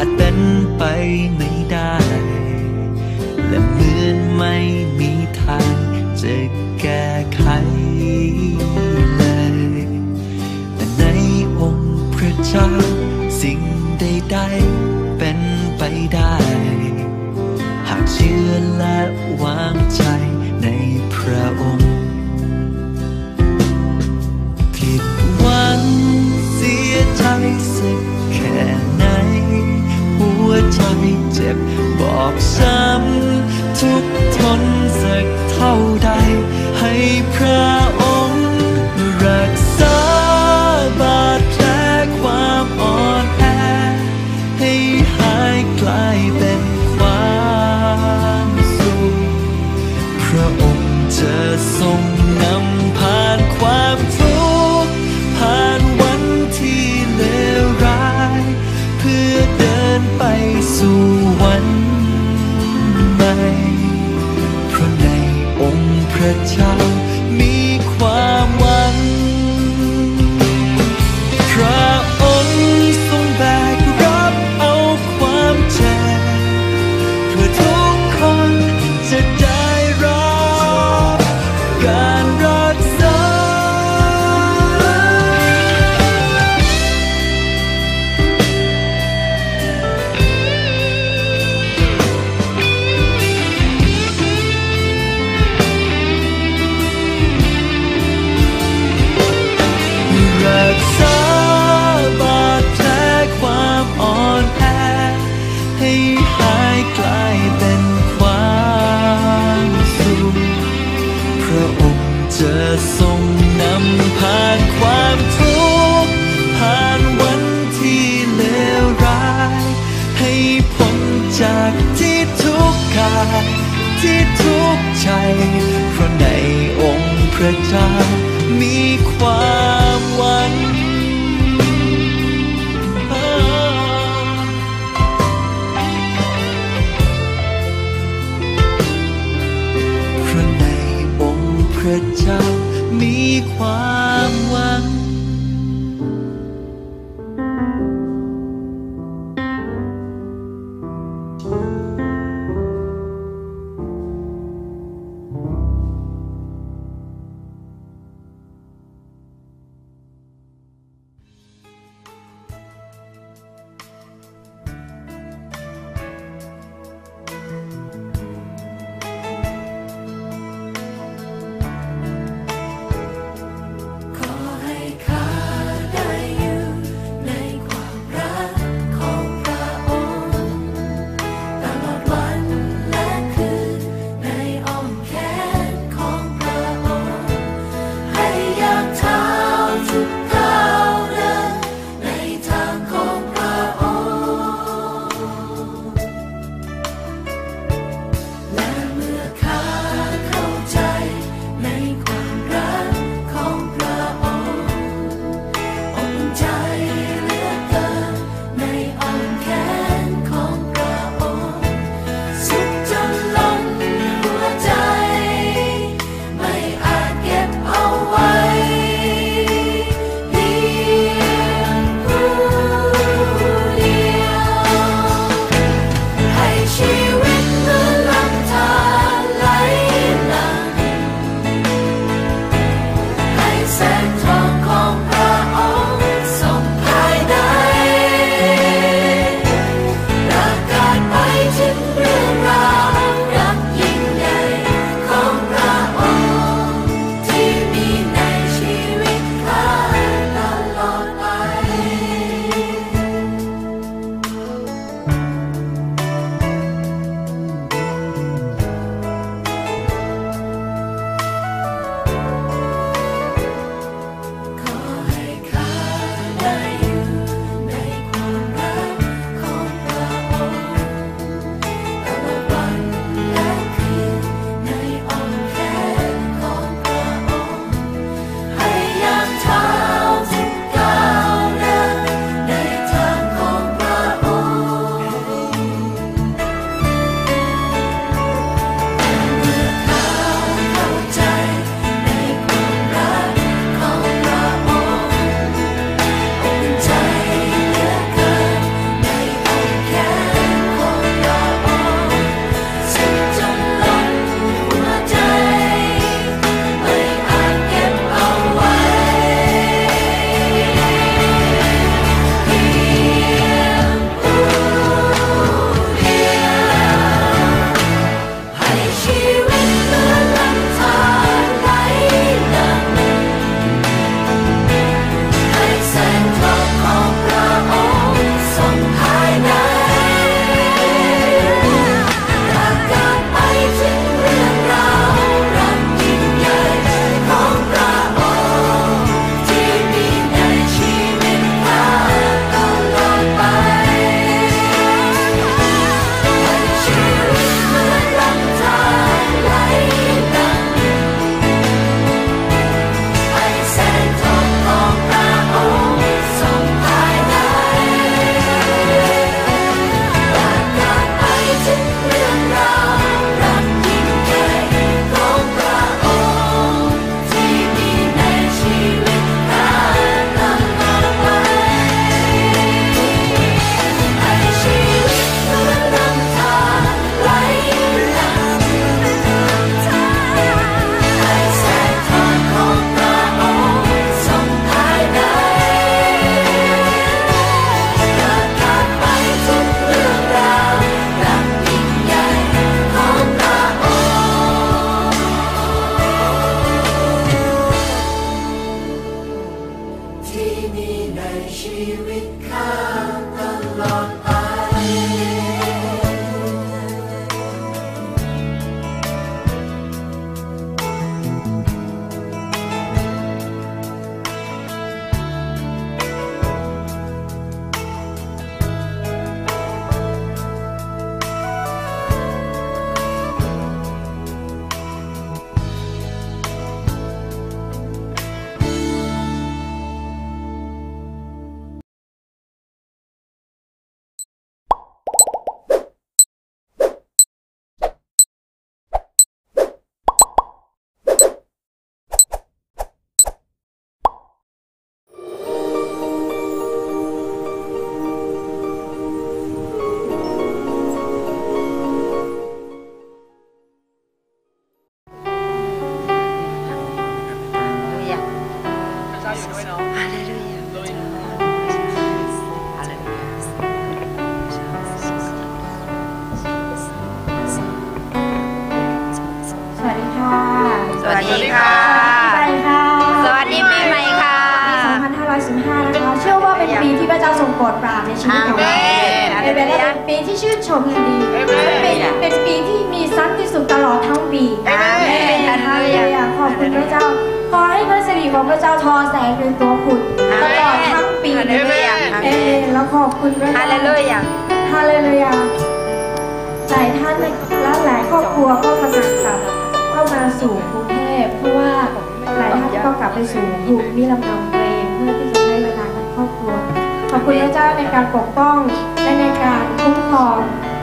าจเป็นไปไม่ ไปค่ะ สวัสดีปีใหม่ค่ะ ปี2515 นะคะ เชื่อว่าเป็นปีที่พระเจ้าทรงโปรดปรานในชีวิตของเราอาเมนเป็นเป็นปีที่ชื่นชมยินดีเป็นเป็นปีที่มีสันติสุขตลอดทั้งปีอาเมนฮาเลลูยาขอบคุณพระเจ้า ขอให้พระสิริของพระเจ้าทอแสงเป็นตัวคุณตลอดทั้งปีฮาเลลูยาเอเมนแล้วขอบคุณพระฮาเจ้าเลลูยาฮาเลลูยาหลายท่านและหลายครอบครัวก็กำลังกลับเข้ามาสู่กรุงเทพ เพราะว่าหลายท่านก็กลับไปสู่ภูมิลำเนาตัวเองเพื่อที่จะใช้เวลากับครอบครัว ขอบคุณพระเจ้าในการปกป้องและในการคุ้มครอง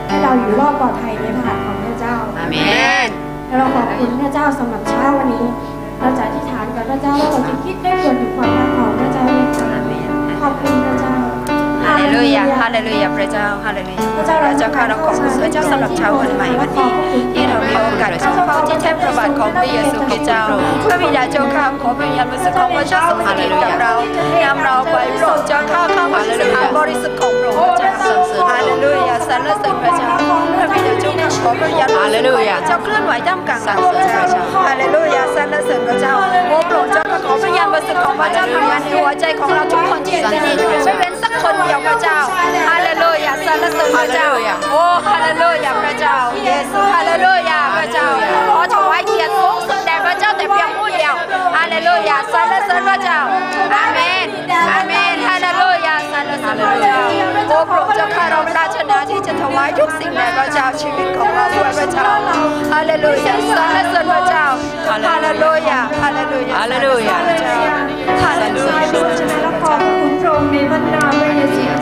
ให้เราอยู่รอดปลอดภัยในพระหัตถ์ของพระเจ้าอาเมนและเราขอบคุณพระเจ้าสำหรับเช้าวันนี้ เราจะอธิษฐานกับพระเจ้าว่าเราจะคิดได้ผลถึงความรักของพระเจ้าในใจขอบคุณพระเจ้าฮาเลลูยาฮาเลลูยาพระเจ้าฮาเลลูยาพระเจ้าเราเจ้าข้าเราขอบคุณพระเจ้าสำหรับเช้าวันใหม่วันนี้ที่เรามี โอกาสของเฝ้าที่แท่นประบาทของพระเยซูคริสต์เจ้า พระบิดาเจ้าข้าขอพระวิญญาณบริสุทธิ์ของพระเจ้าทรงสถิตกับเรานำเราไปโปรดเจ้าข้าข้ามาในสถานบริสุทธิ์ของพระองค์เจ้าฮาเลลูยาสรรเสริญพระเจ้า ข้าขอพระยานบริสุทธิ์ของพระเจ้าเคลื่อนไหวท่ามกลางเราพระเจ้าฮาเลลูยาสรรเสริญพระเจ้าโอ้โปรดเจ้าข้าขอพระยานบริสุทธิ์ของพระเจ้าทำงานในหัวใจของเราทุกคนที่อยู่ที่นี่ไม่เว้นสักคนเดียวพระเจ้าฮาเลลูยาสรรเสริญพระเจ้าโอ้ฮาเลลูยาพระเจ้าเยซูฮาเลลูยาพระเจ้าขอถวายเกียรติสูงสุดแด่พระเจ้าแต่เพียงผู้เดียวฮาเลลูยาสรรเสริญพระเจ้าอาเมนอาเมนฮาเลลูยา สรรเสริญพระเจ้าโอ้โปรดเจ้าข้าเราปรารถนาที่จะถวายทุกสิ่งแด่พระเจ้าชีวิตของเราด้วยพระเจ้าฮาเลลูยาสรรเสริญพระเจ้าฮาเลลูยาฮาเลลูยาฮาเลลูยาพระเจ้าฮาเลลูยาเพราะฉะนั้นเราขอบคุณพระองค์ในพระนามพระเยซู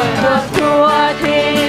Lord, the poor thing.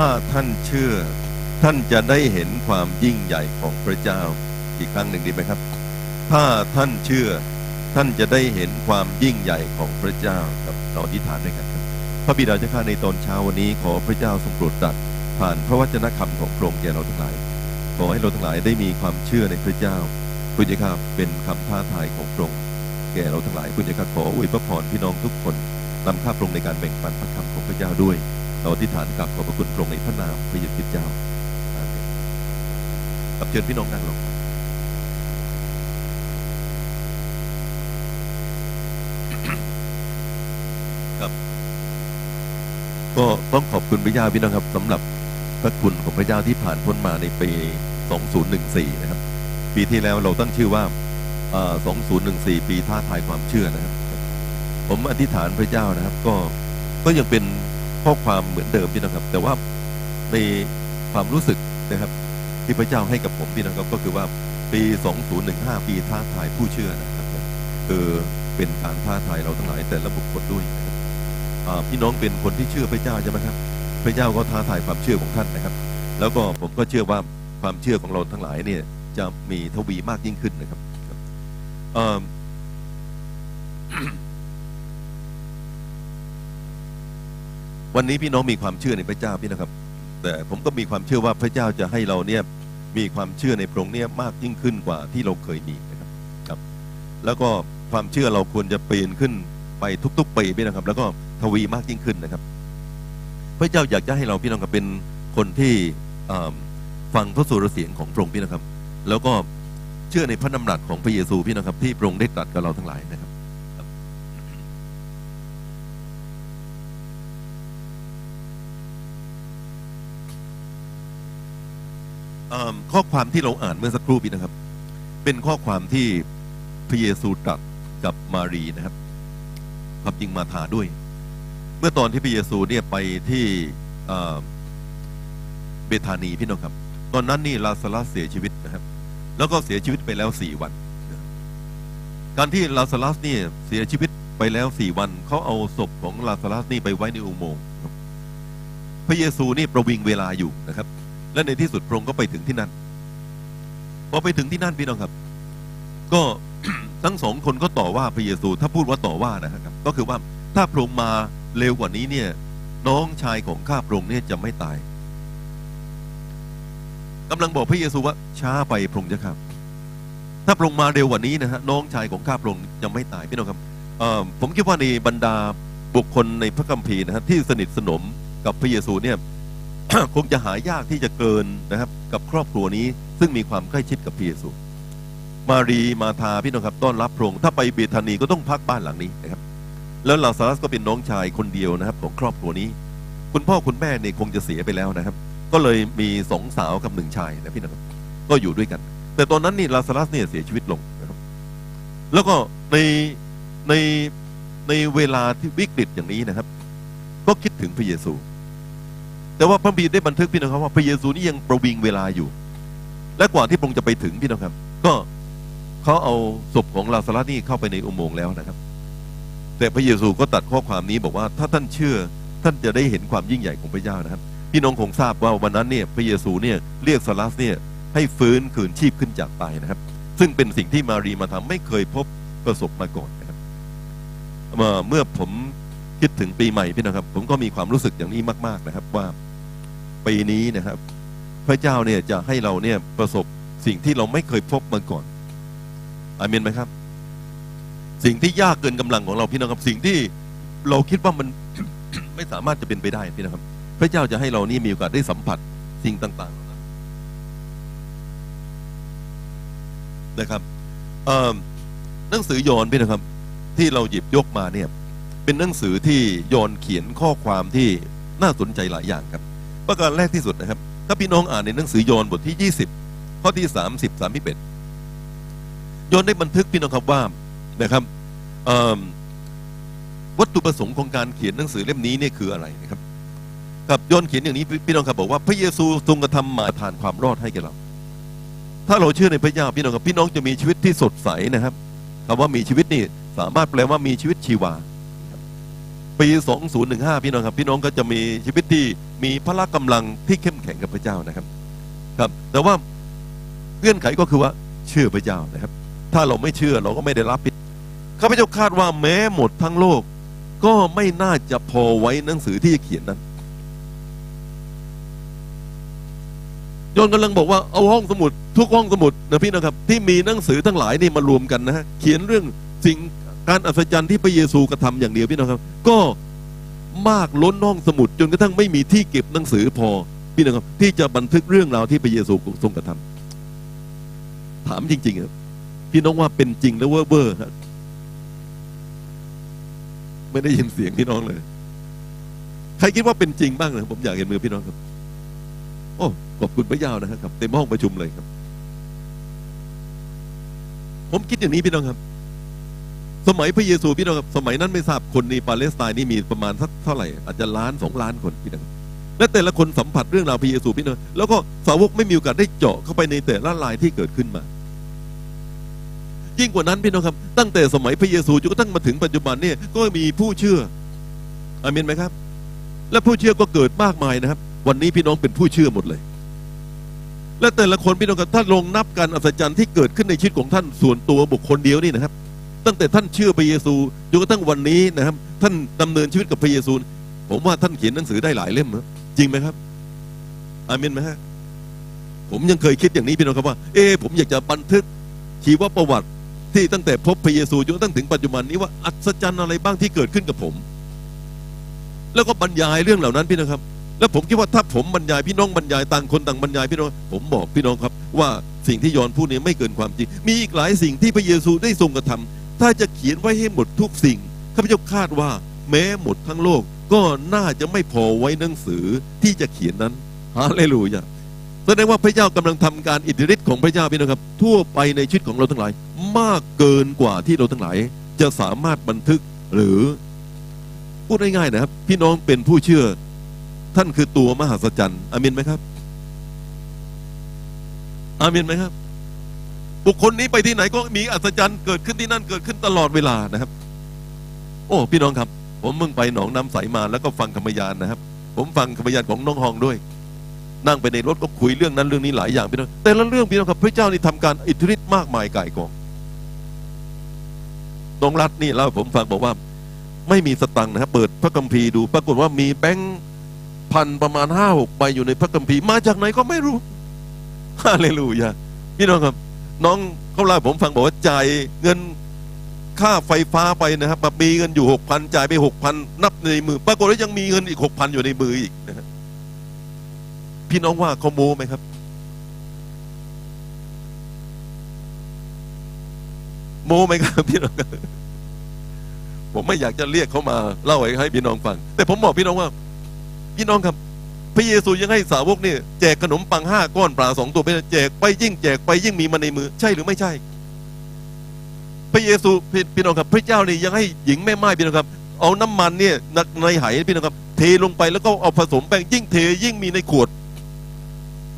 ถ้าท่านเชื่อ ท่านจะได้เห็นความยิ่งใหญ่ของพระเจ้า อีกครั้งหนึ่งดีไหมครับ ถ้าท่านเชื่อ ท่านจะได้เห็นความยิ่งใหญ่ของพระเจ้าครับเราอธิษฐานด้วยกันครับ พระบิดาเจ้าข้าในตอนเช้าวันนี้ขอพระเจ้าทรงโปรดตรัสผ่านพระวจนะคำของพระองค์แก่เราทั้งหลายขอให้เราทั้งหลายได้มีความเชื่อในพระเจ้าคุณเจ้าข้าเป็นคำท้าทายของพระองค์แก่เราทั้งหลายคุณเจ้าข้าขออวยพระพรพี่น้องทุกคนนำข้าพระองค์ในการแบ่งปันพระคำของพระเจ้าด้วย เราอธิษฐานกับขอบพระคุณพระองค์ในพระนามพระเยซูคริสต์เจ้ากับเชิญพี่น้องนั่งลงครับ ก็ต้องขอบคุณพระเจ้าพี่น้องครับสำหรับพระคุณของพระเจ้าที่ผ่านพ้นมาในปี 2014 นะครับ ปีที่แล้วเราตั้งชื่อว่า 2014 ปีท้าทายความเชื่อนะครับ ผมอธิษฐานพระเจ้านะครับ ก็ก็ยังเป็น ข้อความเหมือนเดิมพี่น้องครับ แต่ว่าในความรู้สึกนะครับ ที่พระเจ้าให้กับผมพี่น้องครับ ก็คือว่าปี 2015 ปีท้าทายผู้เชื่อนะครับคือเป็นการท้าทายเราทั้งหลายแต่ละบุคคลด้วยนะครับพี่น้องเป็นคนที่เชื่อพระเจ้าใช่ไหมครับ พระเจ้าก็ท้าทายความเชื่อของท่านนะครับ แล้วก็ผมก็เชื่อว่าความเชื่อของเราทั้งหลายเนี่ยจะมีทวีมากยิ่งขึ้นนะครับ วันนี้พี่น้องมีความเชื่อในพระเจ้าพี่นะครับ แต่ผมก็มีความเชื่อว่าพระเจ้าจะให้เราเนี่ยมีความเชื่อในพระองค์เนี่ยมากยิ่งขึ้นกว่าที่เราเคยมีนะครับครับ แล้วก็ความเชื่อเราควรจะเปลี่ยนขึ้นไปทุกๆปีพี่นะครับ แล้วก็ทวีมากยิ่งขึ้นนะครับ พระเจ้าอยากจะให้เราพี่น้องครับเป็นคนที่ฟังพระสุรเสียงของพระองค์พี่นะครับ แล้วก็เชื่อในพระนำหนักของพระเยซูพี่นะครับ ที่พระองค์ได้ตรัสกับเราทั้งหลายนะครับ ข้อความที่เราอ่านเมื่อสักครู่พี่นะครับ เป็นข้อความที่พระเยซูตรัสกับมารีนะครับความจริงมาธาด้วย เมื่อตอนที่พระเยซูเนี่ยไปที่เบธานีพี่น้องครับ ตอนนั้นนี่ลาซารัสเสียชีวิตนะครับ แล้วก็เสียชีวิตไปแล้วสี่วัน การที่ลาซารัสเนี่ยเสียชีวิตไปแล้วสี่วันเขาเอาศพของลาซารัสนี่ไปไว้ในอุโมงค์พระเยซูนี่ประวิงเวลาอยู่นะครับ และในที่สุดพระองค์ก็ไปถึงที่นั่นพอไปถึงที่นั่นพี่น้องครับ ก็ทั้งสองคนก็ต่อว่าพระเยซู ถ้าพูดว่าต่อว่านะครับ ก็คือว่าถ้าพระองค์มาเร็วกว่านี้เนี่ย น้องชายของข้าพระองค์เนี่ยจะไม่ตายกำลังบอกพระเยซูว่าช้าไปพระองค์จะครับ ถ้าพระองค์มาเร็วกว่านี้นะฮะน้องชายของข้าพระองค์จะไม่ตายพี่น้องครับผมคิดว่าในบรรดาบุคคลในพระคัมภีร์นะฮะที่สนิทสนมกับพระเยซูเนี่ย คงจะหายากที่จะเกินนะครับ กับครอบครัวนี้ซึ่งมีความใกล้ชิดกับพระเยซู มารีมาธาพี่น้องครับต้อนรับพระองค์ถ้าไปเบธานีก็ต้องพักบ้านหลังนี้นะครับ แล้วลาซารัสก็เป็นน้องชายคนเดียวนะครับของครอบครัวนี้ คุณพ่อคุณแม่เนี่ยคงจะเสียไปแล้วนะครับ ก็เลยมีสองสาวกับหนึ่งชายนะพี่น้องครับก็อยู่ด้วยกัน แต่ตอนนั้นนี่ลาซารัสเนี่ยเสียชีวิตลงนะครับ แล้วก็ในในในเวลาที่วิกฤตอย่างนี้นะครับ ก็คิดถึงพระเยซู แต่ว่าพระบีร์ได้บันทึกพี่น้องครับว่าพระเยซูนี่ยังประวิงเวลาอยู่ และกว่าที่พระองค์จะไปถึงพี่น้องครับ ก็เขาเอาศพของลาซารัสนี่เข้าไปในอุโมงค์แล้วนะครับ แต่พระเยซูก็ตัดข้อความนี้บอกว่าถ้าท่านเชื่อท่านจะได้เห็นความยิ่งใหญ่ของพระเจ้านะครับ พี่น้องคงทราบว่าวันนั้นเนี่ยพระเยซูเนี่ยเรียกซารัสเนี่ยให้ฟื้นคืนชีพขึ้นจากตายนะครับ ซึ่งเป็นสิ่งที่มารีมาทำไม่เคยพบประสบมาก่อนนะครับเมื่อเมื่อผม คิดถึงปีใหม่พี่นะครับ ผมก็มีความรู้สึกอย่างนี้มาก ๆนะครับ ว่าปีนี้นะครับ พระเจ้าเนี่ยจะให้เราเนี่ยประสบสิ่งที่เราไม่เคยพบมาก่อนอาเมนไหมครับ สิ่งที่ยากเกินกำลังของเราพี่น้องครับ สิ่งที่เราคิดว่ามันไม่สามารถจะเป็นไปได้พี่นะครับ พระเจ้าจะให้เรานี่มีโอกาสได้สัมผัสสิ่งต่างๆนะครับหนังสือยอห์นพี่นะครับ ที่เราหยิบยกมาเนี่ย เป็นหนังสือที่โยนเขียนข้อความที่น่าสนใจหลายอย่างครับ ประการแรกที่สุดนะครับ ถ้าพี่น้องอ่านในหนังสือโยนบทที่ 20 ข้อที่ 30 31ยอห์นได้บันทึกพี่น้องครับว่านะครับวัตถุประสงค์ของการเขียนหนังสือเล่มนี้เนี่ยคืออะไรนะครับครับยนเขียนอย่างนี้พี่น้องครับบอกว่าพระเยซูทรงกระทำมาทานความรอดให้แก่เรา ถ้าเราเชื่อในพระเจ้าพี่น้องครับพี่น้องจะมีชีวิตที่สดใสนะครับคำว่ามีชีวิตนี่สามารถแปลว่ามีชีวิตชีวา ปี 2015 พี่น้องครับ พี่น้องก็จะมีชีวิตที่มีพละกำลังที่เข้มแข็งกับพระเจ้านะครับ ครับ แต่ว่าเงื่อนไขก็คือว่าเชื่อพระเจ้านะครับ ถ้าเราไม่เชื่อเราก็ไม่ได้รับผิดข้าพเจ้าคาดว่าแม้หมดทั้งโลก ก็ไม่น่าจะพอไว้หนังสือที่จะเขียนนั้นยนกำลังบอกว่าเอาห้องสมุดทุกห้องสมุดนะพี่นะครับ ที่มีหนังสือทั้งหลายนี่มารวมกันนะฮะเขียนเรื่องสิ่ง การอัศจรรย์ที่พระเยซูกระทำอย่างเดียวพี่นะครับ ก็มากล้นห้องสมุดจนกระทั่งไม่มีที่เก็บหนังสือพอพี่นะครับ ที่จะบันทึกเรื่องราวที่พระเยซูทรงกระทำถามจริง ๆ ครับ พี่น้องว่าเป็นจริงแล้วเวอร์เวอร์ครับไม่ได้ยินเสียงพี่น้องเลย ใครคิดว่าเป็นจริงบ้างนะผมอยากเห็นมือพี่น้องครับ โอ้ขอบคุณพระเจ้านะครับ เต็มห้องประชุมเลยครับ ผมคิดอย่างนี้พี่น้องครับ สมัยพระเยซูพี่น้องครับสมัยนั้นไม่ทราบคนในปาเลสไตน์นี่มีประมาณสักเท่าไหร่อาจจะล้านสองล้านคนพี่น้องและแต่ละคนสัมผัสเรื่องราวพระเยซูพี่น้องแล้วก็สาวกไม่มีโอกาสได้เจาะเข้าไปในแต่ละลายที่เกิดขึ้นมา ยิ่งกว่านั้นพี่น้องครับ ตั้งแต่สมัยพระเยซูจนกระทั่งมาถึงปัจจุบันเนี่ยก็มีผู้เชื่ออาเมนไหมครับ และผู้เชื่อก็เกิดมากมายนะครับ วันนี้พี่น้องเป็นผู้เชื่อหมดเลย และแต่ละคนพี่น้องครับถ้าลงนับการอัศจรรย์ที่เกิดขึ้นในชีวิตของท่านส่วนตัวบุคคลเดียวนี่นะครับ ตั้งแต่ท่านเชื่อพระเยซูจนกระทั่งวันนี้นะครับ ท่านดำเนินชีวิตกับพระเยซู ผมว่าท่านเขียนหนังสือได้หลายเล่มครับจริงไหมครับ อาเมนไหมฮะผมยังเคยคิดอย่างนี้พี่น้องครับว่า เออผมอยากจะบันทึกชีวประวัติที่ตั้งแต่พบพระเยซูจนกระทั่งถึงปัจจุบันนี้ว่าอัศจรรย์อะไรบ้างที่เกิดขึ้นกับผม แล้วก็บรรยายเรื่องเหล่านั้นพี่น้องครับ แล้วผมคิดว่าถ้าผมบรรยายพี่น้องบรรยายต่างคนต่างบรรยายพี่น้อง ผมบอกพี่น้องครับ ว่าสิ่งที่ยอนพูดนี้ไม่เกินความจริง มีอีกหลายสิ่งที่พระเยซูได้ทรงกระทำ ถ้าจะเขียนไว้ให้หมดทุกสิ่งข้าพเจ้าคาดว่า แม้หมดทั้งโลกก็น่าจะไม่พอไว้หนังสือที่จะเขียนนั้นฮาเลลูยาแสดงว่าพระเจ้ากำลังทำการอิทธิฤทธิ์ของพระเจ้าพี่น้องครับ ทั่วไปในชีวิตของเราทั้งหลาย มากเกินกว่าที่เราทั้งหลาย จะสามารถบันทึกหรือพูดง่ายๆนะครับ พี่น้องเป็นผู้เชื่อ ท่านคือตัวมหัศจรรย์อามินไหมครับอามินไหมครับ บุคคลนี้ไปที่ไหนก็มีอัศจรรย์เกิดขึ้นที่นั่นเกิดขึ้นตลอดเวลานะครับ โอ้พี่น้องครับ ผมเพิ่งไปหนองน้ำใสมาแล้วก็ฟังคำพยานนะครับ ผมฟังคำพยานของน้องฮองด้วย นั่งไปในรถก็คุยเรื่องนั้นเรื่องนี้หลายอย่างพี่น้องแต่ละเรื่องพี่น้องครับ พระเจ้านี่ทำการอิทธิฤทธิ์มากมายก่ายกองน้องรัฐนี่เล่าผมฟังบอกว่า ไม่มีสตังค์นะครับ เปิดพระคัมภีร์ดู ปรากฏว่ามีแบงค์พันประมาณห้าหกใบอยู่ในพระคัมภีร์มาจากไหนก็ไม่รู้ฮาเลลูยาพี่น้องครับ น้องเขาเล่าผมฟังบอกว่าจ่ายเงินค่าไฟฟ้าไปนะครับมามีเงินอยู่หกพันจ่ายไปหกพันนับในมือปรากฏว่ายังมีเงินอีกหกพันอยู่ในมืออีกนะพี่น้องว่าเขาโม้ไหมครับ โม้ไหมครับพี่น้องผมไม่อยากจะเรียกเขามาเล่าให้พี่น้องฟัง แต่ผมบอกพี่น้องว่า พี่น้องครับ พระเยซูยังให้สาวกเนี่ยแจกขนมปังห้าก้อนปลาสองตัวไปแจกไปยิ่งแจกไปยิ่งมีมาในมือ ใช่หรือไม่ใช่ พระเยซูพี่น้องครับ พระเจ้านี่ยังให้หญิงแม่ไม้พี่น้องครับ เอาน้ำมันเนี่ยในไหพี่น้องครับ เทลงไปแล้วก็เอาผสมแป้งยิ่งเทยิ่งมีในขวด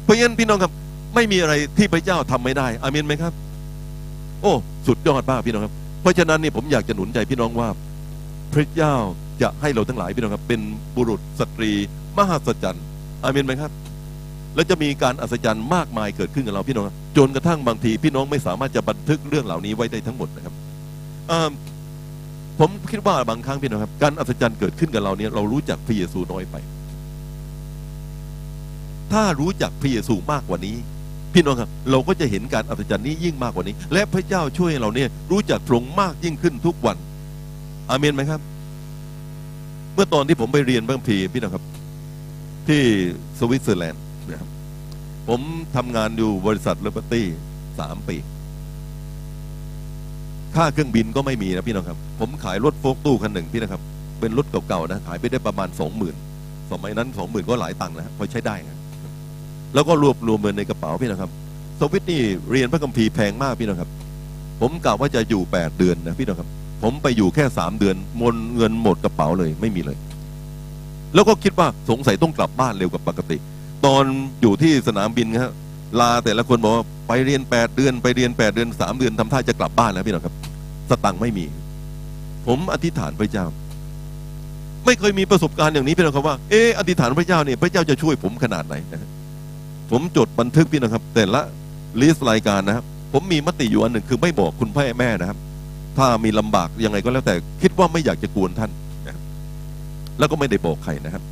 เพราะฉะนั้นพี่น้องครับ ไม่มีอะไรที่พระเจ้าทำไม่ได้อาเมนไหมครับ โอ้สุดยอดมากพี่น้องครับ เพราะฉะนั้นนี่ผมอยากจะหนุนใจพี่น้องว่า พระเจ้าจะให้เราทั้งหลายพี่น้องครับ เป็นบุรุษสตรี มหัศจรรย์อาเมนไหมครับ แล้วจะมีการอัศจรรย์มากมายเกิดขึ้นกับเราพี่น้อง จนกระทั่งบางทีพี่น้องไม่สามารถจะบันทึกเรื่องเหล่านี้ไว้ได้ทั้งหมดนะครับผมคิดว่าบางครั้งพี่น้องครับ การอัศจรรย์เกิดขึ้นกับเราเนี่ยเรารู้จักพระเยซูน้อยไป ถ้ารู้จักพระเยซูมากกว่านี้ พี่น้องครับ เราก็จะเห็นการอัศจรรย์นี้ยิ่งมากกว่านี้ และพระเจ้าช่วยเราเนี่ยรู้จักพระองค์มากยิ่งขึ้นทุกวัน อาเมนไหมครับ เมื่อตอนที่ผมไปเรียนบางพีร์พี่น้องครับ ที่สวิตเซอร์แลนด์นะครับผมทำงานอยู่บริษัทเลเบอร์ตี้สามปี ค่าเครื่องบินก็ไม่มีนะพี่น้องครับ ผมขายรถโฟกตู้คันหนึ่งพี่นะครับ เป็นรถเก่าๆนะ ขายไปได้ประมาณสองหมื่นสมัยนั้นสองหมื่นก็หลายตังค์นะพอใช้ได้นะแล้วก็รวบรวมเงินในกระเป๋าพี่นะครับ สวิตนี่เรียนพระคัมภีร์แพงมากพี่นะครับ ผมกะว่าจะอยู่แปดเดือนนะพี่นะครับ ผมไปอยู่แค่สามเดือนมนเงินหมดกระเป๋าเลยไม่มีเลย แล้วก็คิดว่าสงสัยต้องกลับบ้านเร็วกว่าปกติ ตอนอยู่ที่สนามบินครับลาแต่ละคนบอกว่าไปเรียนแปดเดือน ไปเรียนแปดเดือนสามเดือนทำท่าจะกลับบ้านแล้วพี่น้องครับ สตังค์ไม่มี ผมอธิษฐานพระเจ้า ไม่เคยมีประสบการณ์อย่างนี้พี่น้องครับว่าเอออธิษฐานพระเจ้าเนี่ยพระเจ้าจะช่วยผมขนาดไหนนะผมจดบันทึกพี่น้องครับ แต่ละลิสต์รายการนะครับ ผมมีมติอยู่อันหนึ่งคือไม่บอกคุณพ่อแม่นะครับ ถ้ามีลำบากยังไงก็แล้วแต่คิดว่าไม่อยากจะกวนท่าน แล้วก็ไม่ได้บอกใครนะครับ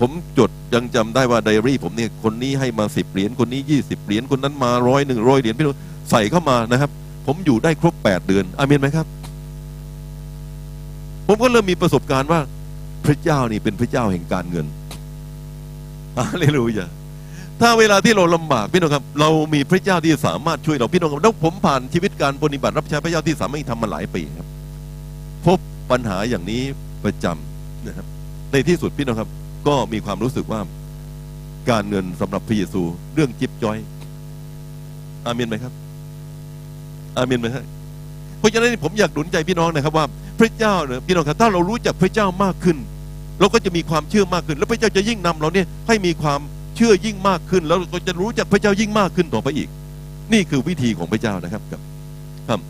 ผมจดยังจำได้ว่าไดอารี่ ผมเนี่ยคนนี้ให้มาสิบเหรียญคนนี้ยี่สิบเหรียญคนนั้นมาร้อยหนึ่งร้อยเหรียญพี่น้องใส่เข้ามานะครับ ผมอยู่ได้ครบแปดเดือนอาเมนไหมครับ ผมก็เริ่มมีประสบการณ์ว่า พระเจ้านี่เป็นพระเจ้าแห่งการเงินฮาเลลูยาถ้าเวลาที่เราลำบากพี่น้องครับ เรามีพระเจ้าที่สามารถช่วยเราพี่น้องครับแล้วผมผ่านชีวิตการปฏิบัติรับใช้พระเจ้าที่สามารถทำมาหลายปีครับ พบปัญหาอย่างนี้ ประจำนะครับในที่สุดพี่น้องครับ ก็มีความรู้สึกว่าการเงินสำหรับพระเยซู เรื่องจิบจอย อาเมนไหมครับ อาเมนไหมครับเพราะฉะนั้นผมอยากหนุนใจพี่น้องนะครับว่า พระเจ้าเนี่ยพี่น้องครับถ้าเรารู้จักพระเจ้ามากขึ้น เราก็จะมีความเชื่อมากขึ้น แล้วพระเจ้าจะยิ่งนำเราเนี่ยให้มีความเชื่อยิ่งมากขึ้น แล้วเราก็จะรู้จักพระเจ้ายิ่งมากขึ้นต่อไปอีก นี่คือวิธีของพระเจ้านะครับครับ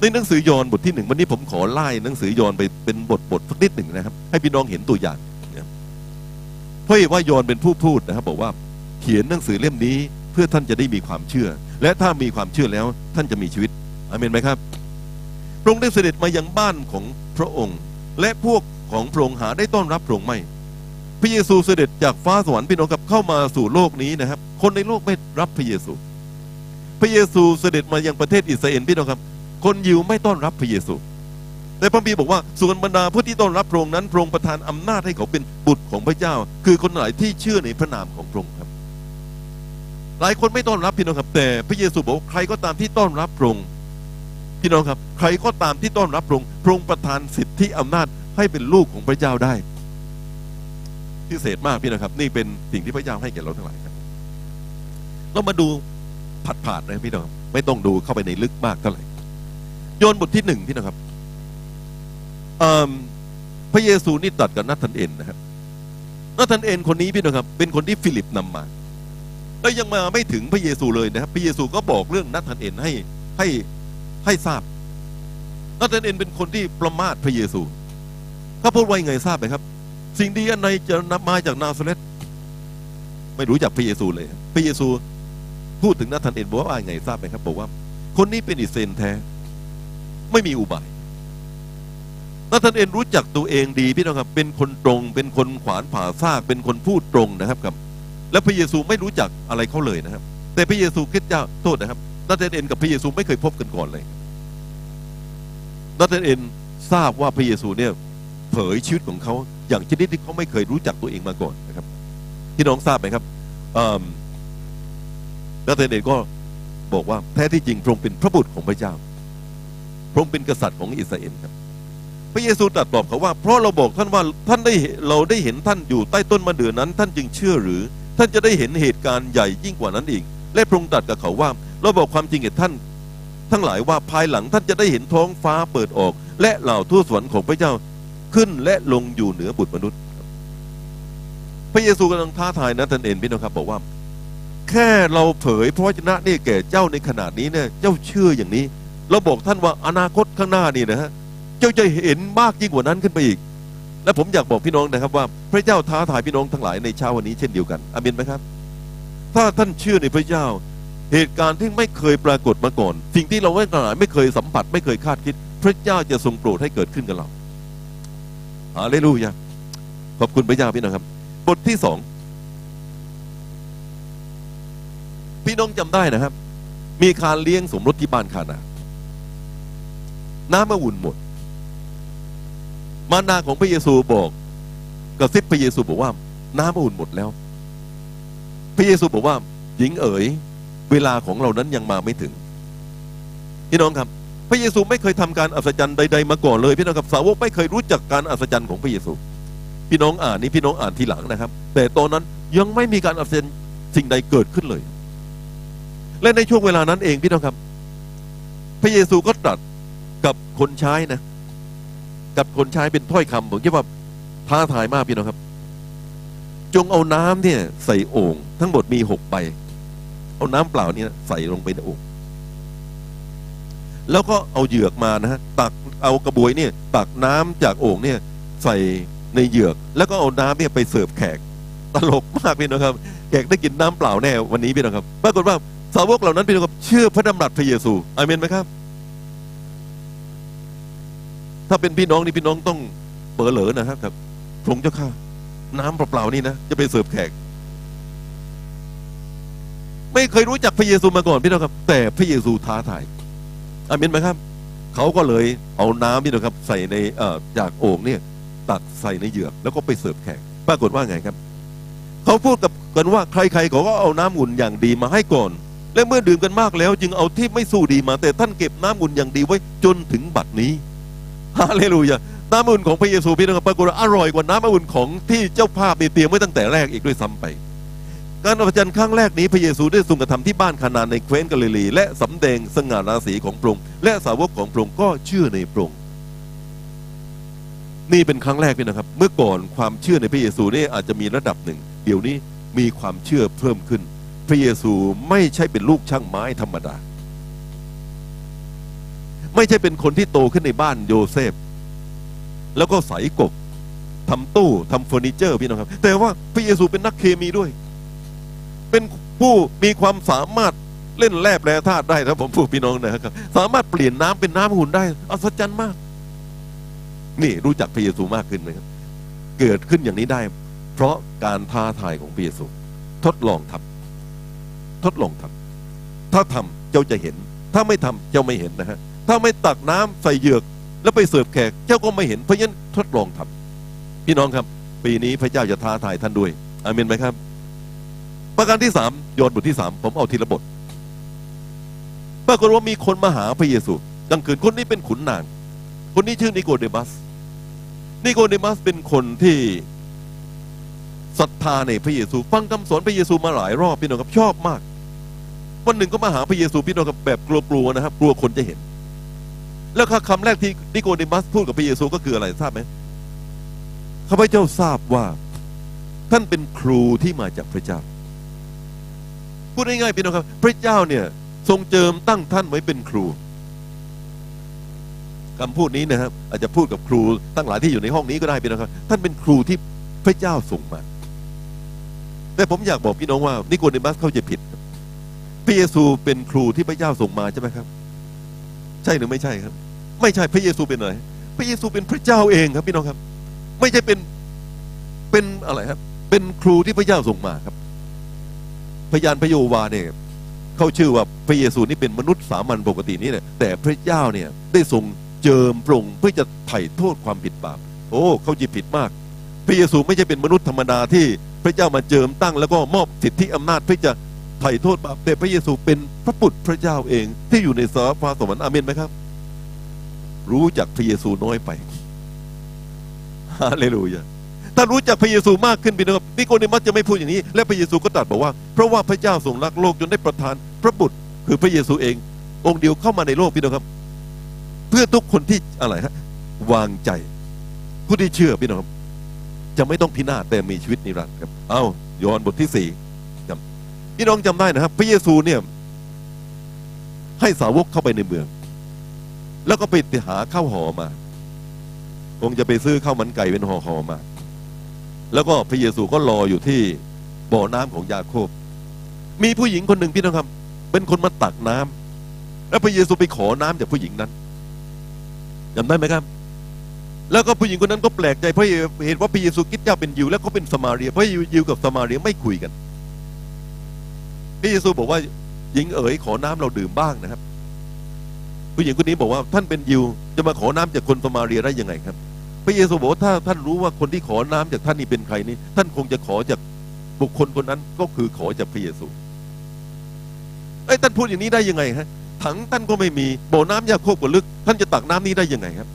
ในหนังสือยอห์นบทที่หนึ่งวันนี้ผมขอไล่หนังสือยอห์นไปเป็นบทบทสักนิดหนึ่งนะครับ ให้พี่น้องเห็นตัวอย่างเพราะว่ายอห์นเป็นผู้พูดนะครับ บอกว่าเขียนหนังสือเล่มนี้เพื่อท่านจะได้มีความเชื่อ และถ้ามีความเชื่อแล้วท่านจะมีชีวิตอเมนไหมครับพระองค์ได้เสด็จมายังบ้านของพระองค์ และพวกของพระองค์หาได้ต้อนรับพระองค์ไม่พระเยซูเสด็จจากฟ้าสวรรค์พี่น้องกับเข้ามาสู่โลกนี้นะครับ คนในโลกไม่รับพระเยซู พระเยซูเสด็จมายังประเทศอิสราเอลพี่น้องครับ คนยิวไม่ต้อนรับพระเยซูแต่พระบีบอกว่าส่วนบรรดาผู้ที่ต้อนรับพระองค์นั้นพระองค์ประทานอำนาจให้เขาเป็นบุตรของพระเจ้า คือคนหลายที่เชื่อในพระนามของพระองค์ครับ หลายคนไม่ต้อนรับพี่น้องครับ แต่พระเยซูบอกใครก็ตามที่ต้อนรับพระองค์พี่น้องครับ ใครก็ตามที่ต้อนรับพระองค์พระองค์ประทานสิทธิอำนาจให้เป็นลูกของพระเจ้าได้พิเศษมากพี่นะครับ นี่เป็นสิ่งที่พระเจ้าให้แก่เราทั้งหลายครับเรามาดูผัดๆนะพี่น้องไม่ต้องดูเข้าไปในลึกมากเท่าไหร่ โยนบทที่หนึ่งพี่นะครับพระเยซูนี่ตัดกับนัทธันเอ็นนะครับนัทธันเอ็นคนนี้พี่นะครับ เป็นคนที่ฟิลิปนำมาแล้วยังมาไม่ถึงพระเยซูเลยนะครับ พระเยซูก็บอกเรื่องนัทธันเอ็นให้ให้ให้ทราบนัทธันเอ็นเป็นคนที่ประมาทพระเยซูเขาพูดว่ายังไงทราบไหมครับ สิ่งดีอันใดจะมาจากนาซาเร็ธไม่รู้จักพระเยซูเลย พระเยซูพูดถึงนัทธันเอ็นบอกว่าไงทราบไหมครับ บอกว่า คนนี้เป็นอิสราเอลแท้ ไม่มีอุบายนัทธันเอ็นรู้จักตัวเองดีพี่น้องครับ เป็นคนตรง เป็นคนขวานผ่าซากเป็นคนพูดตรงนะครับกับ และพระเยซูไม่รู้จักอะไรเขาเลยนะครับ แต่พระเยซูคริดเจ้าโทษนะครับนัทธันเอ็นกับพระเยซูไม่เคยพบกันก่อนเลยนัทธันเอ็นทราบว่าพระเยซูเนี่ยเผยชีวิตของเขาอย่างชนิดที่เขาไม่เคยรู้จักตัวเองมาก่อนนะครับพี่น้องทราบไหมครับนัทธันเอ็นก็บอกว่าแท้ที่จริงพระองค์เป็นพระบุตรของพระเจ้า พระองค์เป็นกษัตริย์ของอิสราเอลครับ พระเยซูตรัสตอบเขาว่า เพราะเราบอกท่านว่าท่านได้เราได้เห็นท่านอยู่ใต้ต้นมะเดื่อนั้น ท่านจึงเชื่อหรือ ท่านจะได้เห็นเหตุการณ์ใหญ่ยิ่งกว่านั้นอีก และพระองค์ตรัสกับเขาว่า เราบอกความจริงแก่ท่าน ทั้งหลายว่าภายหลังท่านจะได้เห็นท้องฟ้าเปิดออก และเหล่าทูตสวรรค์ของพระเจ้าขึ้นและลงอยู่เหนือบุตรมนุษย์ พระเยซูกำลังท้าทายนะท่านเองพี่น้องครับ บอกว่า แค่เราเผยพระวจนะนี่แก่เจ้าในขนาดนี้เนี่ยเจ้าเชื่ออย่างนี้ เราบอกท่านว่าอนาคตข้างหน้านี่นะฮะเจ้าจะเห็นมากยิ่งกว่านั้นขึ้นไปอีก และผมอยากบอกพี่น้องนะครับว่า พระเจ้าท้าทายพี่น้องทั้งหลายในเช้าวันนี้เช่นเดียวกันอามินไหมครับ ถ้าท่านเชื่อในพระเจ้า เหตุการณ์ที่ไม่เคยปรากฏมาก่อน สิ่งที่เราไม่กหลายไม่เคยสัมผัส ไม่เคยคาดคิด พระเจ้าจะทรงโปรดให้เกิดขึ้นกับเราฮาเลลูยาขอบคุณพระเจ้าพี่น้องครับ บทที่สองพี่น้องจำได้นะครับ มีการเลี้ยงสมรสที่บ้านคานา น้ำมาอุ่นหมด มารดาของพระเยซูบอกกระซิบพระเยซูบอกว่า น้ำมาอุ่นหมดแล้ว พระเยซูบอกว่า หญิงเอ๋ย เวลาของเรานั้นยังมาไม่ถึง พี่น้องครับ พระเยซูไม่เคยทำการอัศจรรย์ใด ๆ มาก่อนเลย พี่น้องครับสาวกไม่เคยรู้จักการอัศจรรย์ของพระเยซู พี่น้องอ่านนี่พี่น้องอ่านทีหลังนะครับ แต่ตอนนั้นยังไม่มีการอัศจรรย์สิ่งใดเกิดขึ้นเลย และในช่วงเวลานั้นเองพี่น้องครับ พระเยซูก็ตรัส กับคนใช้นะ กับคนใช้เป็นถ้อยคำผมคิดว่าท้าทายมากพี่น้องครับ จงเอาน้ำเนี่ย ใส่โอ่งทั้งหมดมีหกใบ เอาน้ำเปล่าเนี่ยใส่ลงไปในโอ่งแล้วก็เอาเหยือกมานะฮะตักเอากระบวยเนี่ย ตักน้ำจากโอ่งเนี่ย ใส่ในเหยือก แล้วก็เอาน้ำเนี่ยไปเสิร์ฟแขกตลกมากพี่น้องครับแขกได้กินน้ำเปล่าแน่วันนี้พี่น้องครับปรากฏว่าสาวกเหล่านั้นพี่น้องครับเชื่อพระดำรัสพระเยซูอเมนไหมครับ ถ้าเป็นพี่น้องนี่พี่น้องต้องเปิดเหลอนะครับครับพรงเจ้าข้าน้ำเปล่าๆนี่นะจะไปเสิร์ฟแขก ไม่เคยรู้จักพระเยซูมาก่อนพี่น้องครับ แต่พระเยซูท้าทายอาเมนไหมครับ เขาก็เลยเอาน้ำพี่น้องครับ ใส่ในเอ่อจากโอ่งเนี่ย ตักใส่ในเหยือกแล้วก็ไปเสิร์ฟแขกปรากฏว่าไงครับ เขาพูดกับกันว่าใครๆเขาก็เอาน้ำอุ่นอย่างดีมาให้ก่อน และเมื่อดื่มกันมากแล้ว จึงเอาที่ไม่สู้ดีมา แต่ท่านเก็บน้ำอุ่นอย่างดีไว้จนถึงบัดนี้ ฮาเลลูยาน้ำอุ่นของพระเยซูพี่น้องครับปรากฏว่าอร่อยกว่าน้ำอุ่นของที่เจ้าภาพเตรียมไว้ตั้งแต่แรกอีกด้วยซ้ำไป การอัศจรรย์ครั้งแรกนี้พระเยซูได้ทรงกระทำที่บ้านคานานในแคว้นกาลิลี และสำแดงสง่าราศีของพระองค์และสาวกของพระองค์ก็เชื่อในพระองค์นี่เป็นครั้งแรกพี่นะครับ เมื่อก่อนความเชื่อในพระเยซูนี่อาจจะมีระดับหนึ่ง เดี๋ยวนี้มีความเชื่อเพิ่มขึ้น พระเยซูไม่ใช่เป็นลูกช่างไม้ธรรมดา ไม่ใช่เป็นคนที่โตขึ้นในบ้านโยเซฟ แล้วก็ใส่กบทำตู้ทำเฟอร์นิเจอร์พี่น้องครับ แต่ว่าพระเยซูเป็นนักเคมีด้วย เป็นผู้มีความสามารถเล่นแร่แปรธาตุได้ถ้าผมพูดพี่น้องนะครับ สามารถเปลี่ยนน้ำเป็นน้ำหุ่นได้ อัศจรรย์มาก นี่รู้จักพระเยซูมากขึ้นไหมครับ เกิดขึ้นอย่างนี้ได้ เพราะการท้าทายของพระเยซู ทดลองทำทดลองทำถ้าทำเจ้าจะเห็น ถ้าไม่ทำเจ้าไม่เห็นนะฮะ ถ้าไม่ตักน้ำใส่เหยือก แล้วไปเสิร์ฟแขกเจ้าก็ไม่เห็นเพราะฉะนั้นทดลองทำพี่น้องครับ ปีนี้พระเจ้าจะท้าทายท่านด้วยอาเมนไหมครับ ประการที่สามโยนบทที่สามผมเอาทีละบทปรากฏว่ามีคนมาหาพระเยซูกลางคืนคนนี้เป็นขุนนาง คนนี้ชื่อนิโกเดมัส นิโกเดมัสเป็นคนที่ศรัทธาในพระเยซู ฟังคำสอนพระเยซูมาหลายรอบพี่น้องครับชอบมาก วันหนึ่งก็มาหาพระเยซูพี่น้องครับแบบกลัวๆนะครับ กลัวคนจะเห็น แล้วคำแรกที่นิโกเดมัสพูดกับพระเยซูก็คืออะไรทราบไหมข้าพเจ้าทราบว่า ท่านเป็นครูที่มาจากพระเจ้า พูดง่ายๆพี่น้องครับ พระเจ้าเนี่ย ทรงเจิมตั้งท่านไว้เป็นครูคำพูดนี้นะครับ อาจจะพูดกับครูตั้งหลายที่อยู่ในห้องนี้ก็ได้พี่น้องครับ ท่านเป็นครูที่พระเจ้าส่งมา แต่ผมอยากบอกพี่น้องว่านิโกเดมัสเข้าใจผิดพระเยซูเป็นครูที่พระเจ้าส่งมาใช่ไหมครับ ใช่หรือไม่ใช่ครับ ไม่ใช่พระเยซูเป็นอะไรพระเยซูเป็นพระเจ้าเองครับพี่น้องครับ ไม่ใช่เป็นเป็นอะไรครับ เป็นครูที่พระเจ้าส่งมาครับ พยานพระโยวาเนี่ยเขาชื่อว่าพระเยซูนี่เป็นมนุษย์สามัญปกตินี่แหละแต่พระเจ้าเนี่ยได้ทรงเจิมปรงเพื่อจะไถ่โทษความผิดบาปโอ้เขาจีผิดมาก พระเยซูไม่ใช่เป็นมนุษย์ธรรมดาที่พระเจ้ามาเจิมตั้ง แล้วก็มอบสิทธิอำนาจเพื่อจะไถ่โทษบาปแต่พระเยซูเป็นพระบุตรพระเจ้าเองที่อยู่ในสวรรค์ฟ้าสวรรค์อาเมนไหมครับ รู้จักพระเยซูน้อยไปฮาเลลูยาถ้ารู้จักพระเยซูมากขึ้นพี่น้องครับนิโคเดมัสจะไม่พูดอย่างนี้ และพระเยซูก็ตรัสบอกว่า เพราะว่าพระเจ้าทรงรักโลกจนได้ประทานพระบุตร คือพระเยซูเอง องค์เดียวเข้ามาในโลกพี่น้องครับ เพื่อทุกคนที่อะไรฮะวางใจ ผู้ที่เชื่อพี่น้องครับ จะไม่ต้องพินาศแต่มีชีวิตนิรันดร์ครับ เอายอห์นบทที่สี่พี่น้องจำได้นะครับ พระเยซูเนี่ย ให้สาวกเข้าไปในเมือง แล้วก็ไปหาข้าวห่อมา คงจะไปซื้อข้าวมันไก่เป็นห่อๆมา แล้วก็พระเยซูก็รออยู่ที่บ่อน้ำของยาโคบ มีผู้หญิงคนหนึ่งพี่น้องครับ เป็นคนมาตักน้ำแล้วพระเยซูไปขอน้ำจากผู้หญิงนั้นจำได้ไหมครับ แล้วก็ผู้หญิงคนนั้นก็แปลกใจเพราะเห็นว่าพระเยซูคิดเจ้าเป็นยิว แล้วก็เป็นสมาเรียเพราะยิวกับสมาเรียไม่คุยกัน พระเยซูบอกว่าหญิงเอ๋ยขอน้ำเราดื่มบ้างนะครับ ผู้หญิงคนนี้บอกว่าท่านเป็นยิวจะมาขอน้ำจากคนสมาเรียได้ยังไงครับ พระเยซูบอกว่าถ้าท่านรู้ว่าคนที่ขอน้ำจากท่านนี่เป็นใครนี่ท่านคงจะขอจากบุคคลคนนั้นก็คือขอจากพระเยซูไอ้ท่านพูดอย่างนี้ได้ยังไงฮะถังท่านก็ไม่มีบ่อน้ำยาโคบก็ลึก ท่านจะตักน้ำนี้ได้ยังไงครับ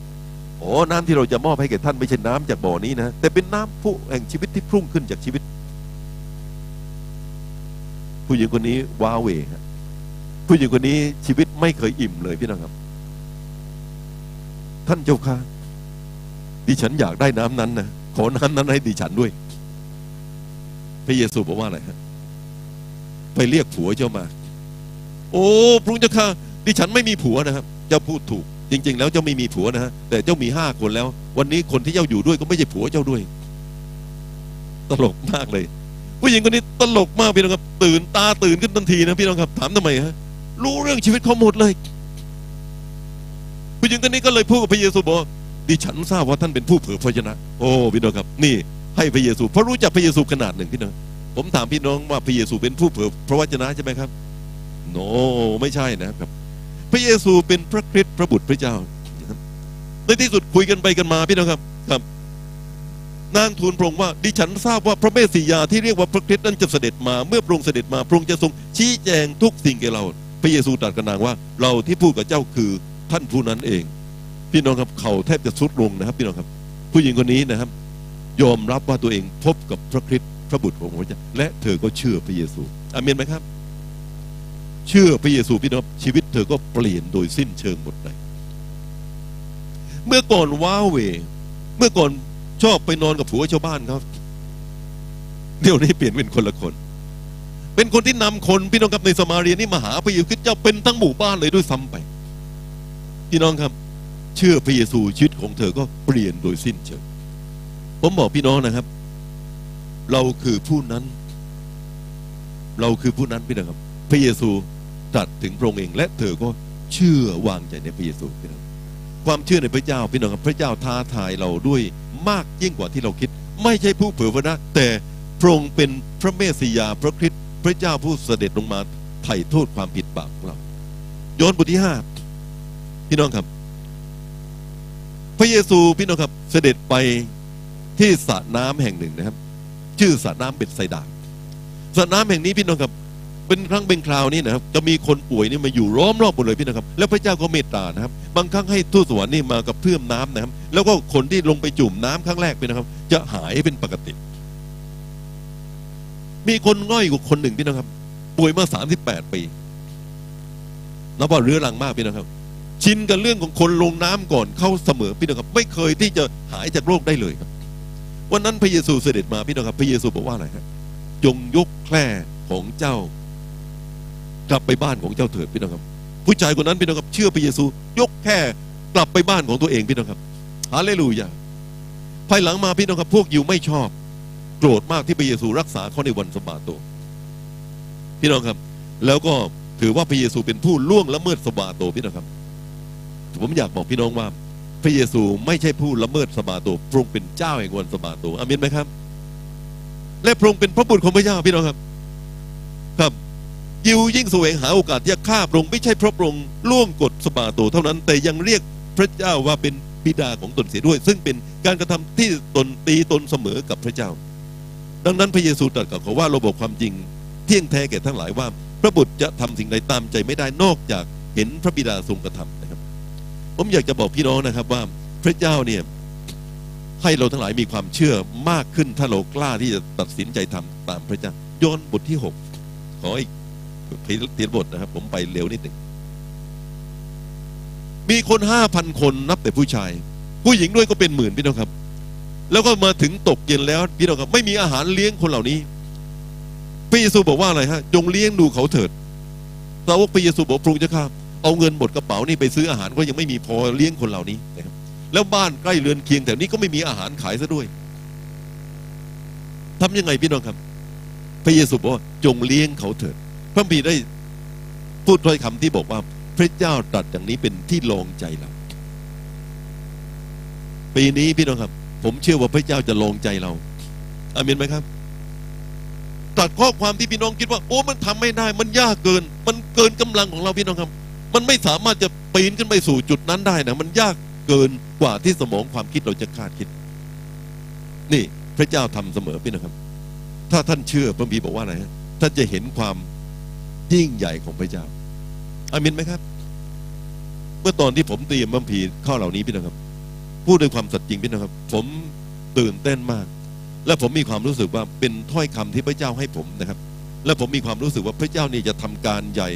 โอ้น้ำที่เราจะมอบให้แก่ท่านไม่ใช่น้ำจากบ่อนี้นะแต่เป็นน้ำผู้แห่งชีวิตที่พุ่งขึ้นจากชีวิต ผู้หญิงคนนี้ว้าเหวฮะ ผู้หญิงคนนี้ชีวิตไม่เคยอิ่มเลยพี่น้องครับ ท่านเจ้าค่ะดิฉันอยากได้น้ำนั้นนะขอน้ำนั้นให้ดิฉันด้วย พระเยซูบอกว่าอะไรฮะไปเรียกผัวเจ้ามา โอ้พระเจ้าค่ะดิฉันไม่มีผัวนะครับ เจ้าพูดถูก จริง ๆ แล้วเจ้าไม่มีผัวนะฮะแต่เจ้ามีห้าคนแล้ว วันนี้คนที่เจ้าอยู่ด้วยก็ไม่ใช่ผัวเจ้าด้วย ตลกมากเลยผู้หญิงคนนี้ตลกมากพี่น้องครับ ตื่นตาตื่นขึ้นทันทีนะพี่น้องครับ ถามทำไมฮะ รู้เรื่องชีวิตเขาหมดเลย ผู้หญิงคนนี้ก็เลยพูดกับพระเยซูบอกดิฉันทราบว่าท่านเป็นผู้เผยพระชนะ โอ้พี่น้องครับ นี่ให้พระเยซูเพราะรู้จักพระเยซูขนาดหนึ่งพี่น้องผมถามพี่น้องว่าพระเยซูเป็นผู้เผยพระวจนะใช่ไหมครับโนไม่ใช่นะครับ พระเยซูเป็นพระคริสต์พระบุตรพระเจ้าในที่สุดคุยกันไปกันมาพี่น้องครับครับนางทูลพระองค์ว่าดิฉันทราบว่าพระเมสสิยาที่เรียกว่าพระคริสต์นั้นจะเสด็จมาเมื่อพระองค์เสด็จมาพระองค์จะทรงชี้แจงทุกสิ่งแก่เรา พระเยซูตรัสกับนางว่า เราที่พูดกับเจ้าคือท่านผู้นั้นเอง พี่น้องครับเขาแทบจะสุดลงนะครับ พี่น้องครับ ผู้หญิงคนนี้นะครับ ยอมรับว่าตัวเองพบกับพระคริสต์พระบุตรของพระเจ้าและเธอก็เชื่อพระเยซูอาเมนไหมครับ เชื่อพระเยซูพี่น้องชีวิตเธอก็เปลี่ยนโดยสิ้นเชิงหมดเลยเมื่อก่อนว้าเว เมื่อก่อนชอบไปนอนกับผัวชาวบ้านครับ เดี๋ยวนี้เปลี่ยนเป็นคนละคน เป็นคนที่นำคนพี่น้องครับในสมาเรียนี่มาหาพระเยซูคริสต์เจ้าเป็นทั้งหมู่บ้านเลยด้วยซ้ำไป พี่น้องครับ เชื่อพระเยซูชีวิตของเธอก็เปลี่ยนโดยสิ้นเชิงผมบอกพี่น้องนะครับ เราคือผู้นั้น เราคือผู้นั้นพี่น้องครับ พระเยซูตรัสถึงพระองค์เอง และเธอก็เชื่อวางใจในพระเยซูพี่น้องความเชื่อในพระเจ้าพี่น้องครับพระเจ้าท้าทายเราด้วยมากยิ่งกว่าที่เราคิด ไม่ใช่ผู้เผยพระนะแต่พระองค์เป็นพระเมสสิยาพระคริสต์ พระเจ้าผู้เสด็จลงมาไถ่โทษความผิดบาปของเราโยนบทที่ห้าพี่น้องครับ พระเยซูพี่น้องครับ เสด็จไปที่สระน้ำแห่งหนึ่งนะครับ ชื่อสระน้ำเบ็ดไซดาสระน้ำแห่งนี้พี่น้องครับ เป็นครั้งเป็นคราวนี้นะครับ จะมีคนป่วยนี่มาอยู่ล้อมรอบหมดเลยพี่น้องครับ แล้วพระเจ้าก็เมตตานะครับ บางครั้งให้ทูตสวรรค์นี่มากับเพื่อมน้ำนะครับ แล้วก็คนที่ลงไปจุ่มน้ำครั้งแรกพี่นะครับ จะหายเป็นปกติ มีคนง่อยกว่าคนหนึ่งพี่น้องครับ ป่วยมาสามสิบแปดปีนับว่าเรื้อรังมากพี่น้องครับ ชินกับเรื่องของคนลงน้ำก่อนเข้าเสมอพี่น้องครับ ไม่เคยที่จะหายจากโรคได้เลยครับวันนั้นพระเยซูเสด็จมาพี่น้องครับ พระเยซูบอกว่าอะไรครับจงยกแคร่ของเจ้า กลับไปบ้านของเจ้าเถิดพี่น้องครับ ผู้ชายคนนั้นพี่น้องครับ เชื่อพระเยซู ยกแคร่กลับไปบ้านของตัวเองพี่น้องครับฮาเลลูยาภายหลังมาพี่น้องครับ พวกยิวไม่ชอบ โกรธมากที่พระเยซูรักษาเขาในวันสะบาโต พี่น้องครับ แล้วก็ถือว่าพระเยซูเป็นผู้ล่วงละเมิดสบาโตพี่น้องครับ ผมอยากบอกพี่น้องว่า พระเยซูไม่ใช่ผู้ละเมิดสบาโตพระองค์เป็นเจ้าแห่งวันสบาโตอามินไหมครับ และพระองค์เป็นพระบุตรของพระเจ้าพี่น้องครับ ครับยิวยิ่งแสวงหาโอกาสที่จะฆ่าพระองค์ไม่ใช่เพราะพระองค์ล่วงกฎสบาโตเท่านั้นแต่ยังเรียกพระเจ้าว่าเป็นบิดาของตนเสียด้วย ซึ่งเป็นการกระทำที่ตนตีตนเสมอกับพระเจ้า ดังนั้นพระเยซูตรัสกับเขาว่าราบอกความจริง เที่ยงแท้แก่ทั้งหลายว่า พระบุตรจะทำสิ่งใดตามใจไม่ได้นอกจากเห็นพระบิดาทรงกระทำนะครับ ผมอยากจะบอกพี่น้องนะครับว่าพระเจ้าเนี่ยให้เราทั้งหลายมีความเชื่อมากขึ้นถ้าเรากล้าที่จะตัดสินใจทำตามพระเจ้าโยนบทที่หกขออีกเตียนบทนะครับ ผมไปเร็วนิดหนึ่งมีคนห้าพันคนนับแต่ผู้ชาย ผู้หญิงด้วยก็เป็นหมื่นพี่น้องครับ แล้วก็มาถึงตกเย็นแล้วพี่น้องครับไม่มีอาหารเลี้ยงคนเหล่านี้พระเยซูบอกว่าอะไรฮะจงเลี้ยงดูเขาเถิดสาวกพระเยซูบอกพระองค์เจ้าข้าเอาเงินหมดกระเป๋านี่ไปซื้ออาหารก็ยังไม่มีพอเลี้ยงคนเหล่านี้นะครับแล้วบ้านใกล้เรือนเคียงแถวนี้ก็ไม่มีอาหารขายซะด้วยทำยังไงพี่น้องครับ พระเยซูบอกว่าจงเลี้ยงเขาเถิด พระบีได้พูดถ้อยคำที่บอกว่า พระเจ้าตรัสอย่างนี้เป็นที่ลองใจเราปีนี้พี่น้องครับ ผมเชื่อว่าพระเจ้าจะลงใจเราอาเมนไหมครับตัดข้อความที่พี่น้องคิดว่า โอ้มันทำไม่ได้ มันยากเกิน มันเกินกำลังของเราพี่น้องครับ มันไม่สามารถจะปีนขึ้นไปสู่จุดนั้นได้นะมันยากเกินกว่าที่สมองความคิดเราจะคาดคิด นี่พระเจ้าทำเสมอพี่น้องครับ ถ้าท่านเชื่อพระบีบอกว่าอะไรฮะท่านจะเห็นความยิ่งใหญ่ของพระเจ้าอามินไหมครับ เมื่อตอนที่ผมเตรียมบัมพีข้อเหล่านี้พี่น้องครับ พูดด้วยความสัตย์จริงพี่น้องครับ ผมตื่นเต้นมาก และผมมีความรู้สึกว่าเป็นถ้อยคำที่พระเจ้าให้ผมนะครับ และผมมีความรู้สึกว่าพระเจ้านี่จะทำการใหญ่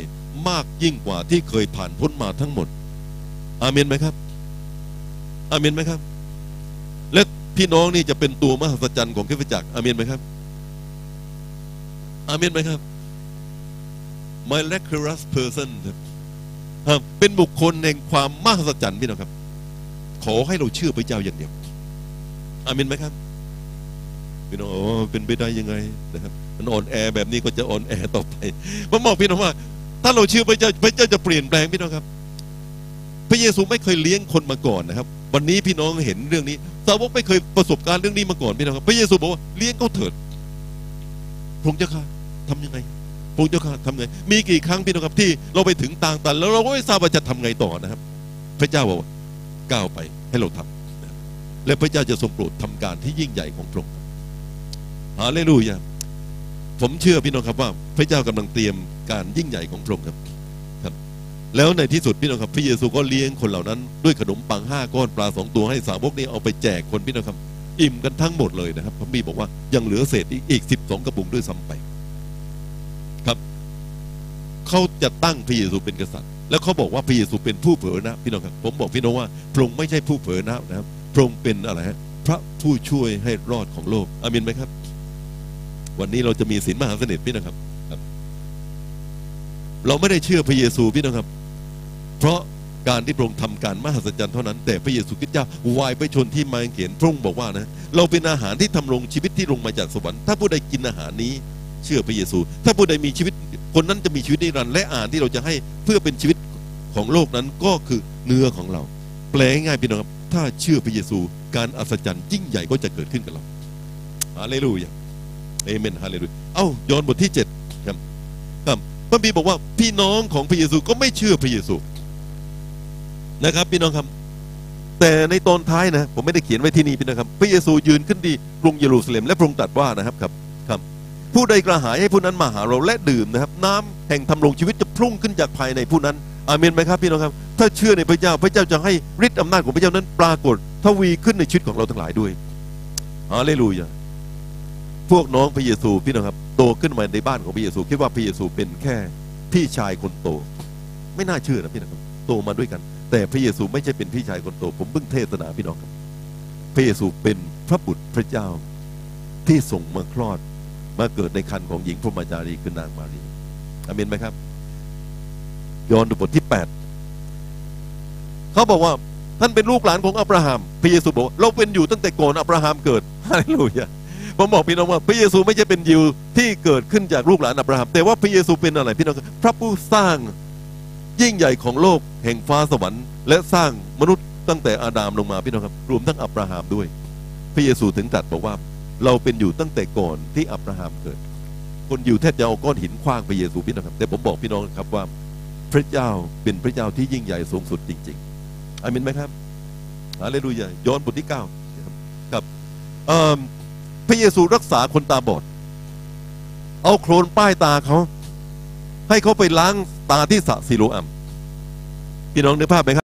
มากยิ่งกว่าที่เคยผ่านพ้นมาทั้งหมด อาเมนไหมครับ อาเมนไหมครับ และพี่น้องนี่จะเป็นตัวมหัศจรรย์ของคริสตจักรอาเมนไหมครับ อาเมนไหมครับ miraculous person ครับเป็นบุคคลแห่งความมหัศจรรย์พี่น้องครับ ขอให้เราเชื่อพระเจ้าอย่างเดียวอาเมนไหมครับพี่น้องโอ้เป็นไปได้ยังไงนะครับ มันอ่อนแอแบบนี้ก็จะอ่อนแอต่อไปผมบอกพี่น้องว่า ถ้าเราเชื่อพระเจ้าพระเจ้าจะเปลี่ยนแปลงพี่น้องครับ พระเยซูไม่เคยเลี้ยงคนมาก่อนนะครับ วันนี้พี่น้องเห็นเรื่องนี้สาวกไม่เคยประสบการณ์เรื่องนี้มาก่อนพี่น้องครับ พระเยซูบอกว่าเลี้ยงเขาเถิดพระองค์เจ้าค่ะทำยังไงพระองค์เจ้าค่ะทำไง มีกี่ครั้งพี่น้องครับที่เราไปถึงต่างตันแล้วเราก็ไม่ทราบว่าจะทำไงต่อนะครับ พระเจ้าบอกว่า ก้าวไปให้เราทำและพระเจ้าจะทรงโปรดทำการที่ยิ่งใหญ่ของพระองค์ฮาเลลูยาผมเชื่อพี่น้องครับว่า พระเจ้ากำลังเตรียมการยิ่งใหญ่ของพระองค์ครับครับ แล้วในที่สุดพี่น้องครับ พระเยซูก็เลี้ยงคนเหล่านั้น ด้วยขนมปังห้าก้อนปลาสองตัวให้สาวกนี้เอาไปแจกคนพี่น้องครับ อิ่มกันทั้งหมดเลยนะครับพระบีบอกว่ายังเหลือเศษอีกอีกสิบสองกระปุกด้วยซ้ำไป ครับเขาจะตั้งพระเยซูเป็นกษัตริย์ แล้วเขาบอกว่าพระเยซูเป็นผู้เผยนะพี่น้องครับผมบอกพี่น้องว่าพระองค์ไม่ใช่ผู้เผยนะนะครับพระองค์เป็นอะไรฮะพระผู้ช่วยให้รอดของโลกอามินไหมครับ วันนี้เราจะมีศีลมหาสนิทพี่น้องครับ เราไม่ได้เชื่อพระเยซูพี่น้องครับ เพราะการที่พระองค์ทำการมหัศจรรย์เท่านั้น แต่พระเยซูคริสต์เจ้าวายไปชนที่มาเขียนพระองค์บอกว่านะเราเป็นอาหารที่ทำรงชีวิตที่ลงมาจากสวรรค์ถ้าผู้ใดกินอาหารนี้ เชื่อพระเยซู ถ้าผู้ใดมีชีวิต คนนั้นจะมีชีวิตนิรันดร์และอาหารที่เราจะให้เพื่อเป็นชีวิตของโลกนั้นก็คือเนื้อของเรา แปลง่ายๆพี่น้องครับ ถ้าเชื่อพระเยซู การอัศจรรย์ยิ่งใหญ่ก็จะเกิดขึ้นกับเราฮาเลลูยาเอเมนฮาเลลูยาเอ้ายอห์นบทที่เจ็ดครับครับพระบีบอกว่าพี่น้องของพระเยซูก็ไม่เชื่อพระเยซูนะครับพี่น้องครับ แต่ในตอนท้ายนะ ผมไม่ได้เขียนไว้ที่นี่พี่นะครับ พระเยซูยืนขึ้นดีกรุงเยรูซาเล็มและพระองค์ตรัสว่านะครับครับ ผู้ใดกระหายให้ผู้นั้นมาหาเราและดื่มนะครับ น้ำแห่งทำรงชีวิตจะพุ่งขึ้นจากภายในผู้นั้นอาเมนไหมครับพี่น้องครับ ถ้าเชื่อในพระเจ้าพระเจ้าจะให้ฤทธิ์อำนาจของพระเจ้านั้น ปรากฏทวีขึ้นในชีวิตของเราทั้งหลายด้วยฮาเลลูยาพวกน้องพระเยซูพี่น้องครับโตขึ้นมาในบ้านของพระเยซู คิดว่าพระเยซูเป็นแค่พี่ชายคนโต ไม่น่าเชื่อนะพี่น้องครับโตมาด้วยกัน แต่พระเยซูไม่ใช่เป็นพี่ชายคนโต ผมเพิ่งเทศนาพี่น้องครับ พระเยซูเป็นพระบุตรพระเจ้าที่ส่งมาคลอด มาเกิดในคันของหญิงพรหมจารีคือนางมารีอาเมนไหมครับยอห์นบทที่ 8 เขาบอกว่าท่านเป็นลูกหลานของอับราฮัมพระเยซูบอกเราเป็นอยู่ตั้งแต่ก่อนอับราฮัมเกิดฮาเลลูยาผมบอกพี่น้องว่าพระเยซูไม่ใช่เป็นยิวที่เกิดขึ้นจากลูกหลานอับราฮัมแต่ว่าพระเยซูเป็นอะไรพี่น้องครับพระผู้สร้างยิ่งใหญ่ของโลกแห่งฟ้าสวรรค์ และสร้างมนุษย์ตั้งแต่อาดามลงมาพี่น้องครับ รวมทั้งอับราฮัมด้วย พระเยซูถึงตรัสบอกว่า เราเป็นอยู่ตั้งแต่ก่อนที่อับราฮัมเกิด คนอยู่แทบจะเอาก้อนหินคว้างพระเยซูพี่น้องครับ แต่ผมบอกพี่น้องครับว่า พระเจ้าเป็นพระเจ้าที่ยิ่งใหญ่สูงสุดจริงๆอามินไหมครับฮาเลลูยาย้อนบทที่เก้าครับเอิ่มพระเยซูรักษาคนตาบอด เอาโครนป้ายตาเขาให้เขาไปล้างตาที่สะซิโลอัมพี่น้องนึกภาพไหมครับ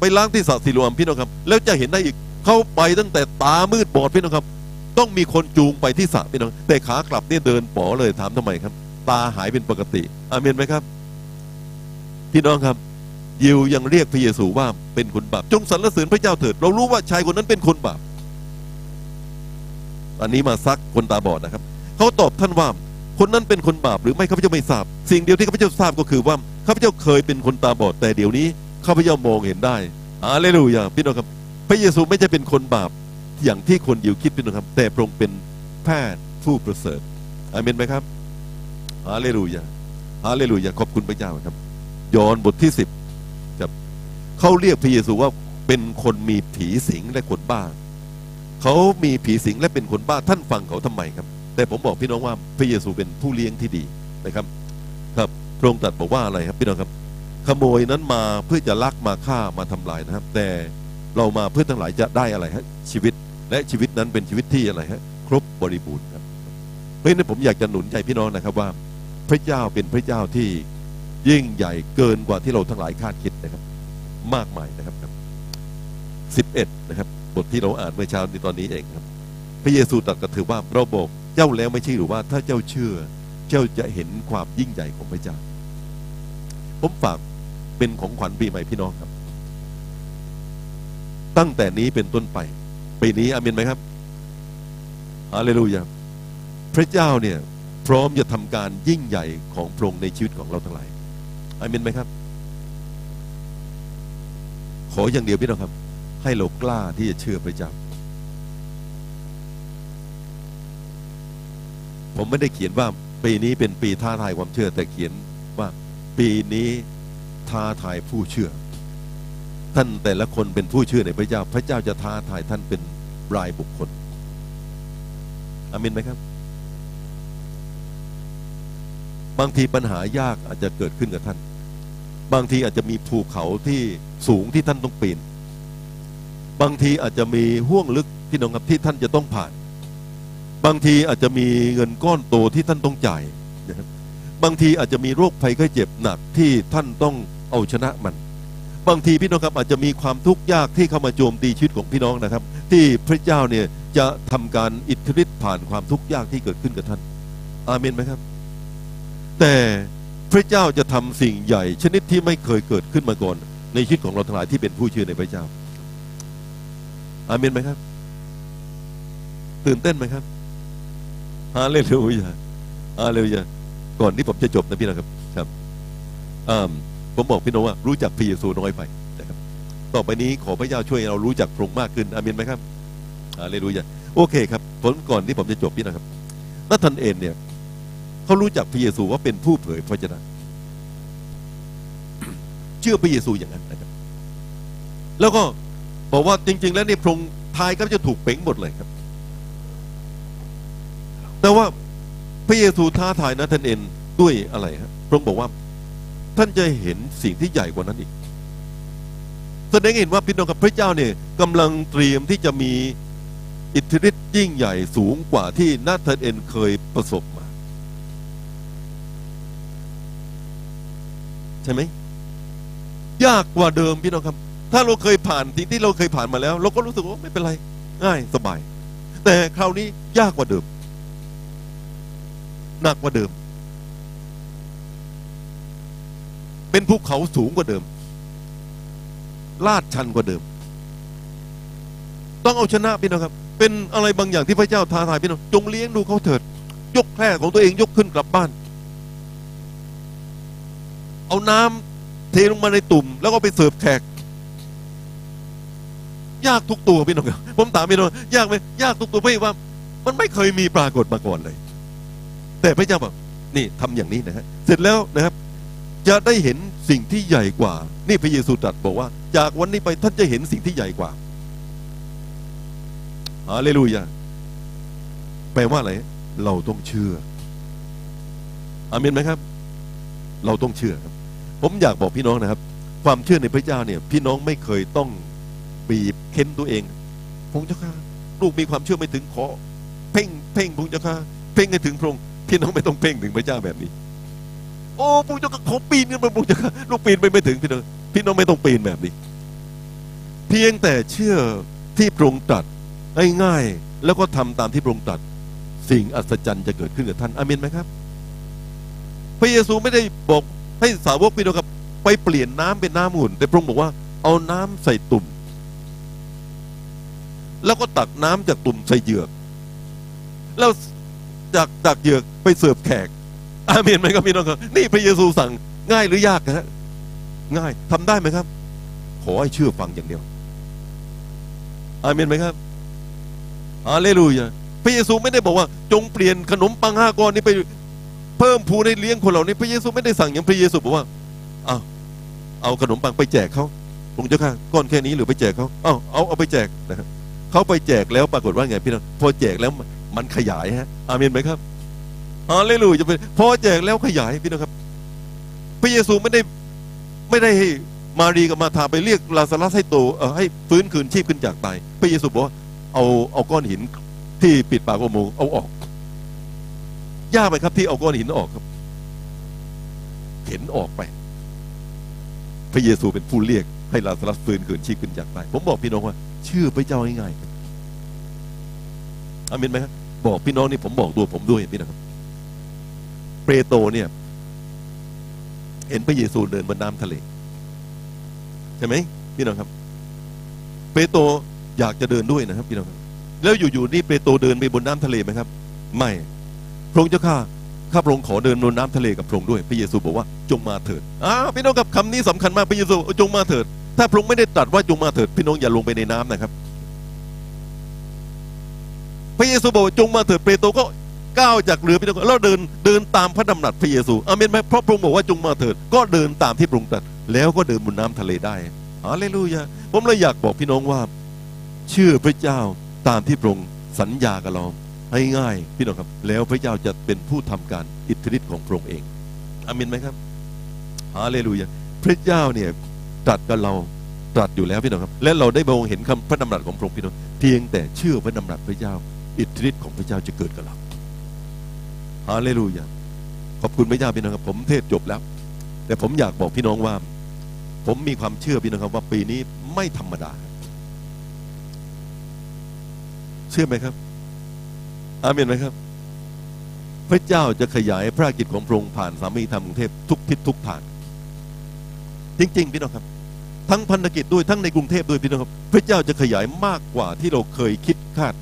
ไปล้างที่สะซิโลอัมพี่น้องครับ แล้วจะเห็นได้อีก เขาไปตั้งแต่ตามืดบอดพี่น้องครับ ต้องมีคนจูงไปที่สระพี่น้อง แต่ขากลับเนี่ยเดินป๋อเลยถามทำไมครับ ตาหายเป็นปกติอาเมนไหมครับ พี่น้องครับ ยิวยังเรียกพระเยซูว่าเป็นคนบาปจงสรรเสริญพระเจ้าเถิด เรารู้ว่าชายคนนั้นเป็นคนบาปอันนี้มาซักคนตาบอดนะครับเขาตอบท่านว่าคนนั้นเป็นคนบาปหรือไม่ข้าพเจ้าไม่ทราบ สิ่งเดียวที่ข้าพเจ้าทราบก็คือว่าข้าพเจ้าเคยเป็นคนตาบอดแต่เดี๋ยวนี้ข้าพเจ้ามองเห็นได้อาเลลูยาพี่น้องครับ ระเยซูไม่ใช่เป็นคนบาปอย่างที่คนยิวคิดพี่น้องครับ แต่พระองค์เป็นแพทย์ผู้ประเสริฐอาเมนไหมครับฮาเลลูยาฮาเลลูยาขอบคุณพระเจ้าครับยอห์นบทที่สิบครับเขาเรียกพระเยซูว่าเป็นคนมีผีสิงและคนบ้าเขามีผีสิงและเป็นคนบ้าท่านฟังเขาทำไมครับ แต่ผมบอกพี่น้องว่าพระเยซูเป็นผู้เลี้ยงที่ดีนะครับ ครับพระองค์ตรัสบอกว่าอะไรครับพี่น้องครับ ขโมยนั้นมาเพื่อจะลักมาฆ่ามาทำลายนะครับ แต่ เรามาเพื่อทั้งหลายจะได้อะไรฮะชีวิตและชีวิตนั้นเป็นชีวิตที่อะไรฮะครบบริบูรณ์ครับเพราะฉะนั้นผมอยากจะหนุนใจพี่น้องนะครับว่า พระเจ้าเป็นพระเจ้าที่ยิ่งใหญ่เกินกว่าที่เราทั้งหลายคาดคิดนะครับ มากมายนะครับสิบเอ็ดนะครับ บทที่เราอ่านเมื่อเช้าในตอนนี้เองครับ พระเยซูตรัสกับเธอว่าเราบอกเจ้าแล้วไม่ใช่หรือว่าถ้าเจ้าเชื่อ เจ้าจะเห็นความยิ่งใหญ่ของพระเจ้า ผมฝากเป็นของขวัญปีใหม่พี่น้องครับ ตั้งแต่นี้เป็นต้นไปปีนี้อามินไหมครับฮาเลลูยาพระเจ้าเนี่ยพร้อมจะทำการยิ่งใหญ่ของพระองค์ในชีวิตของเราทั้งหลายอามินไหมครับ ขออย่างเดียวพี่น้องครับ ให้เรากล้าที่จะเชื่อพระเจ้าผมไม่ได้เขียนว่าปีนี้เป็นปีท้าทายความเชื่อ แต่เขียนว่าปีนี้ท้าทายผู้เชื่อ ท่านแต่ละคนเป็นผู้เชื่อในพระเจ้า พระเจ้าจะท้าทายท่านเป็นรายบุคคลอามินไหมครับ บางทีปัญหายากอาจจะเกิดขึ้นกับท่าน บางทีอาจจะมีภูเขาที่สูงที่ท่านต้องปีน บางทีอาจจะมีห่วงลึกที่น้องครับที่ท่านจะต้องผ่าน บางทีอาจจะมีเงินก้อนโตที่ท่านต้องจ่ายนะครับบางทีอาจจะมีโรคภัยไข้เจ็บหนักที่ท่านต้องเอาชนะมัน บางทีพี่น้องครับอาจจะมีความทุกข์ยากที่เข้ามาโจมตีชีวิตของพี่น้องนะครับ ที่พระเจ้าเนี่ยจะทำการอิทธิฤทธิ์ผ่านความทุกข์ยากที่เกิดขึ้นกับท่าน อาเมนไหมครับ แต่พระเจ้าจะทำสิ่งใหญ่ ชนิดที่ไม่เคยเกิดขึ้นมาก่อน ในชีวิตของเราทั้งหลายที่เป็นผู้เชื่อในพระเจ้า อาเมนไหมครับ ตื่นเต้นไหมครับฮาเลลูยาฮาเลลูยาก่อนที่ผมจะจบนะพี่นะครับ ครับอ่า ผมบอกพี่น้องว่ารู้จักพระเยซูน้อยไปนะครับ ต่อไปนี้ขอพระเจ้าช่วยเรารู้จักพระองค์มากขึ้นอาเมนไหมครับฮาเลลูยาโอเคครับผมก่อนที่ผมจะจบพี่นะครับนัทันเอ็นเนี่ยเขารู้จักพระเยซูว่าเป็นผู้เผยพระชนะเชื่อพระเยซูอย่างนั้นนะครับ แล้วก็บอกว่าจริง ๆ แล้วเนี่ยพระองค์ทายก็จะถูกเป่งหมดเลยครับ แต่ว่าพระเยซูท้าทายนาธานเอ็นด้วยอะไรครับพระองค์บอกว่า ท่านจะเห็นสิ่งที่ใหญ่กว่านั้นอีกแสดงให้เห็นว่าพี่น้องกับพระเจ้าเนี่ยกำลังเตรียมที่จะมีอิทธิฤทธิ์ยิ่งใหญ่สูงกว่าที่นาธานเอ็นเคยประสบมา ใช่ไหมยากกว่าเดิมพี่น้องครับ ถ้าเราเคยผ่านสิ่งที่เราเคยผ่านมาแล้ว เราก็รู้สึกว่าไม่เป็นไร ง่ายสบาย แต่คราวนี้ยากกว่าเดิม หนักกว่าเดิม เป็นภูเขาสูงกว่าเดิม ลาดชันกว่าเดิม ต้องเอาชนะพี่น้องครับ เป็นอะไรบางอย่างที่พระเจ้าท้าทายพี่น้องจงเลี้ยงดูเขาเถิด ยกแคร่ของตัวเองยกขึ้นกลับบ้าน เอาน้ำเทลงมาในตุ่ม แล้วก็ไปเสิร์ฟแขก ยากทุกตัวพี่น้องครับผมถามพี่น้องยากไหมยากทุกตัวเพราะว่า มันไม่เคยมีปรากฏมาก่อนเลย แต่พระเจ้าบอกนี่ทำอย่างนี้นะฮะเสร็จแล้วนะครับ จะได้เห็นสิ่งที่ใหญ่กว่า นี่พระเยซูตรัสบอกว่า จากวันนี้ไปท่านจะเห็นสิ่งที่ใหญ่กว่าฮาเลลูยาแปลว่าอะไร เราต้องเชื่ออาเมนไหมครับ เราต้องเชื่อครับ ผมอยากบอกพี่น้องนะครับ ความเชื่อในพระเจ้าเนี่ย พี่น้องไม่เคยต้องบีบเค้นตัวเองพงเจ้าค่ะลูกมีความเชื่อไม่ถึงขอ เพ่งเพ่งพงเจ้าค่ะเพ่งให้ถึงพระองค์พี่น้องไม่ต้องเพ่งถึงพระเจ้าแบบนี้ โอ้พงเจ้าค่ะขอปีนขึ้นไปพงเจ้าลูกปีนไปไม่ถึงพี่น้องพี่น้องไม่ต้องปีนแบบนี้ เพียงแต่เชื่อที่พระองค์ตรัสง่ายๆแล้วก็ทำตามที่พระองค์ตรัสสิ่งอัศจรรย์จะเกิดขึ้นกับท่านอาเมนไหมครับ พระเยซูไม่ได้บอกให้สาวกพี่น้องครับไปเปลี่ยนน้ำเป็นน้ำหุ่น แต่พระองค์บอกว่าเอาน้ำใส่ตุ่ม แล้วก็ตักน้ำจากตุ่มใส่เหยือก แล้วจากจากเหยือกไปเสิร์ฟแขก อาเมนไหมครับพี่น้องครับนี่พระเยซูสั่งง่ายหรือยากนะฮะง่ายทำได้ไหมครับ ขอให้เชื่อฟังอย่างเดียว อาเมนไหมครับฮาเลลูยาพระเยซูไม่ได้บอกว่า จงเปลี่ยนขนมปังห้าก้อนนี้ไป เพิ่มพูให้เลี้ยงคนเหล่านี้พระเยซูไม่ได้สั่งอย่างพระเยซูบอกว่าเอาเอาขนมปังไปแจกเขาพงเจ้าค่ะก้อนแค่นี้หรือไปแจกเขาเอาเอาเอาไปแจกนะครับเขาไปแจกแล้วปรากฏว่าไงพี่น้องพอแจกแล้วมันขยายฮะอาเมนไหมครับ ฮาเลลูยาจะเป็นพอแจกแล้วขยายพี่น้องครับ พระเยซูไม่ได้ไม่ได้ให้มารีกับมาธาไปเรียกลาซารัสให้โตให้ฟื้นคืนชีพขึ้นจากตายพระเยซูบอกว่าเอาเอาก้อนหินที่ปิดปากอุโมงค์เอาออกยากไหมครับ ที่เอาก้อนหินออกครับ เข็นออกไป พระเยซูเป็นผู้เรียกให้ลาซารัสฟื้นคืนชีพขึ้นจากตายผมบอกพี่น้องว่าเชื่อพระเจ้าง่ายๆอามินไหมครับบอกพี่น้องนี่ผมบอกตัวผมด้วยพี่นะครับ เปโตรเนี่ย เห็นพระเยซูเดินบนน้ำทะเล ใช่ไหมพี่น้องครับ เปโตรอยากจะเดินด้วยนะครับพี่น้องครับ แล้วอยู่ๆนี่เปโตรเดินไปบนน้ำทะเลไหมครับ ไม่พระองค์เจ้าข้าข้าพระองค์ขอเดินบนน้ำทะเลกับพระองค์ด้วย พระเยซูบอกว่าจงมาเถิดอ้าพี่น้องกับคำนี้สำคัญมากพระเยซูจงมาเถิด ถ้าพระองค์ไม่ได้ตรัสว่าจงมาเถิด พี่น้องอย่าลงไปในน้ำนะครับ พระเยซูบอกว่าจงมาเถิดเปโตรก็ ก้าวจากเรือพี่น้องแล้วเดินเดินตามพระดำรัสพระเยซูอเมนไหมเพราะพระองค์บอกว่าจงมาเถิด ก็เดินตามที่พระองค์ตรัสแล้วก็เดินบนน้ำทะเลได้ฮาเลลูยาผมเลยอยากบอกพี่น้องว่า เชื่อพระเจ้าตามที่พระองค์สัญญากับเราให้ง่ายพี่น้องครับ แล้วพระเจ้าจะเป็นผู้ทำการอิทธิฤทธิ์ของพระองค์เองอามินไหมครับฮาเลลูยาพระเจ้าเนี่ยตรัสกับเราตรัสอยู่แล้วพี่น้องครับ และเราได้มองเห็นคำพระดำรัสของพระองค์พี่น้องเพียงแต่เชื่อพระดำรัสพระเจ้า อิทธิฤทธิ์ของพระเจ้าจะเกิดกับเรา ฮาเลลูยาขอบคุณพระเจ้าพี่น้องครับ ผมเทศจบแล้ว แต่ผมอยากบอกพี่น้องว่า ผมมีความเชื่อพี่น้องครับว่าปีนี้ไม่ธรรมดา เชื่อไหมครับ อาเมนไหมครับ พระเจ้าจะขยายพระกิจของพระองค์ผ่านสามีธรรมกรุงเทพทุกทิศทุกทางจริง ๆ พี่น้องครับ ทั้งพันธกิจด้วยทั้งในกรุงเทพด้วยพี่น้องครับ พระเจ้าจะขยายมากกว่าที่เราเคยคิดคาด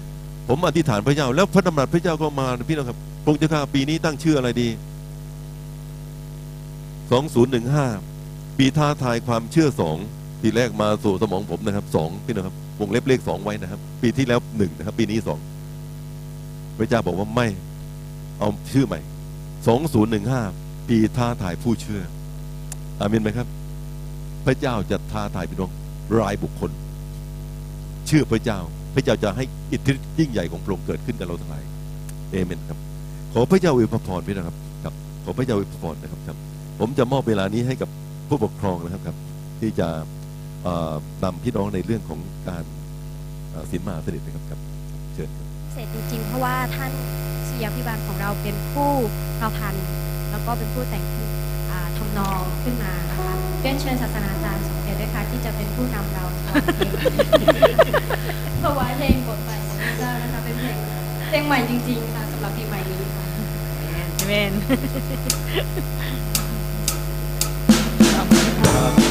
ผมอธิษฐานพระเจ้า แล้วพระดำรัสพระเจ้าก็มาพี่น้องครับ พระองค์เจ้าข้าปีนี้ตั้งชื่ออะไรดี 2015 ปีท้าทายความเชื่อสองปีแรกมาสู่สมองผมนะครับสองพี่น้องครับวงเล็บเลขสองไว้นะครับ ปีที่แล้วหนึ่งนะครับ ปีนี้สองพระเจ้าบอกว่าไม่ เอาชื่อใหม่ 2015 ปีท้าทายผู้เชื่อ อาเมนไหมครับ พระเจ้าจะท้าทายพี่น้องรายบุคคล เชื่อพระเจ้า พระเจ้าจะให้อิทธิฤทธิ์ยิ่งใหญ่ของพระองค์เกิดขึ้นกับเราทั้งหลายเอเมนครับ ขอพระเจ้าอวยพรพี่นะครับครับ ขอพระเจ้าอวยพรนะครับครับ ผมจะมอบเวลานี้ให้กับผู้ปกครองนะครับครับ ที่จะเอ่อนำพี่น้องในเรื่องของการเอ่อศีลมหาสนิทนะครับครับเชิญครับพิเศษจริงๆเพราะว่าท่านศิริยาพิบาลของเราเป็นผู้ประพันธ์แล้วก็เป็นผู้แต่งขึ้นอ่าทำนองขึ้นมานะคะเรียนเชิญศาสนาจารย์สมเด็จด้วยค่ะที่จะเป็นผู้นำเราถวายเพลงถวายเพลงบทใหม่ของพระเจ้านะคะเป็นเพลงเพลงใหม่จริงๆค่ะสำหรับปีใหม่นี้ค่ะ Amen.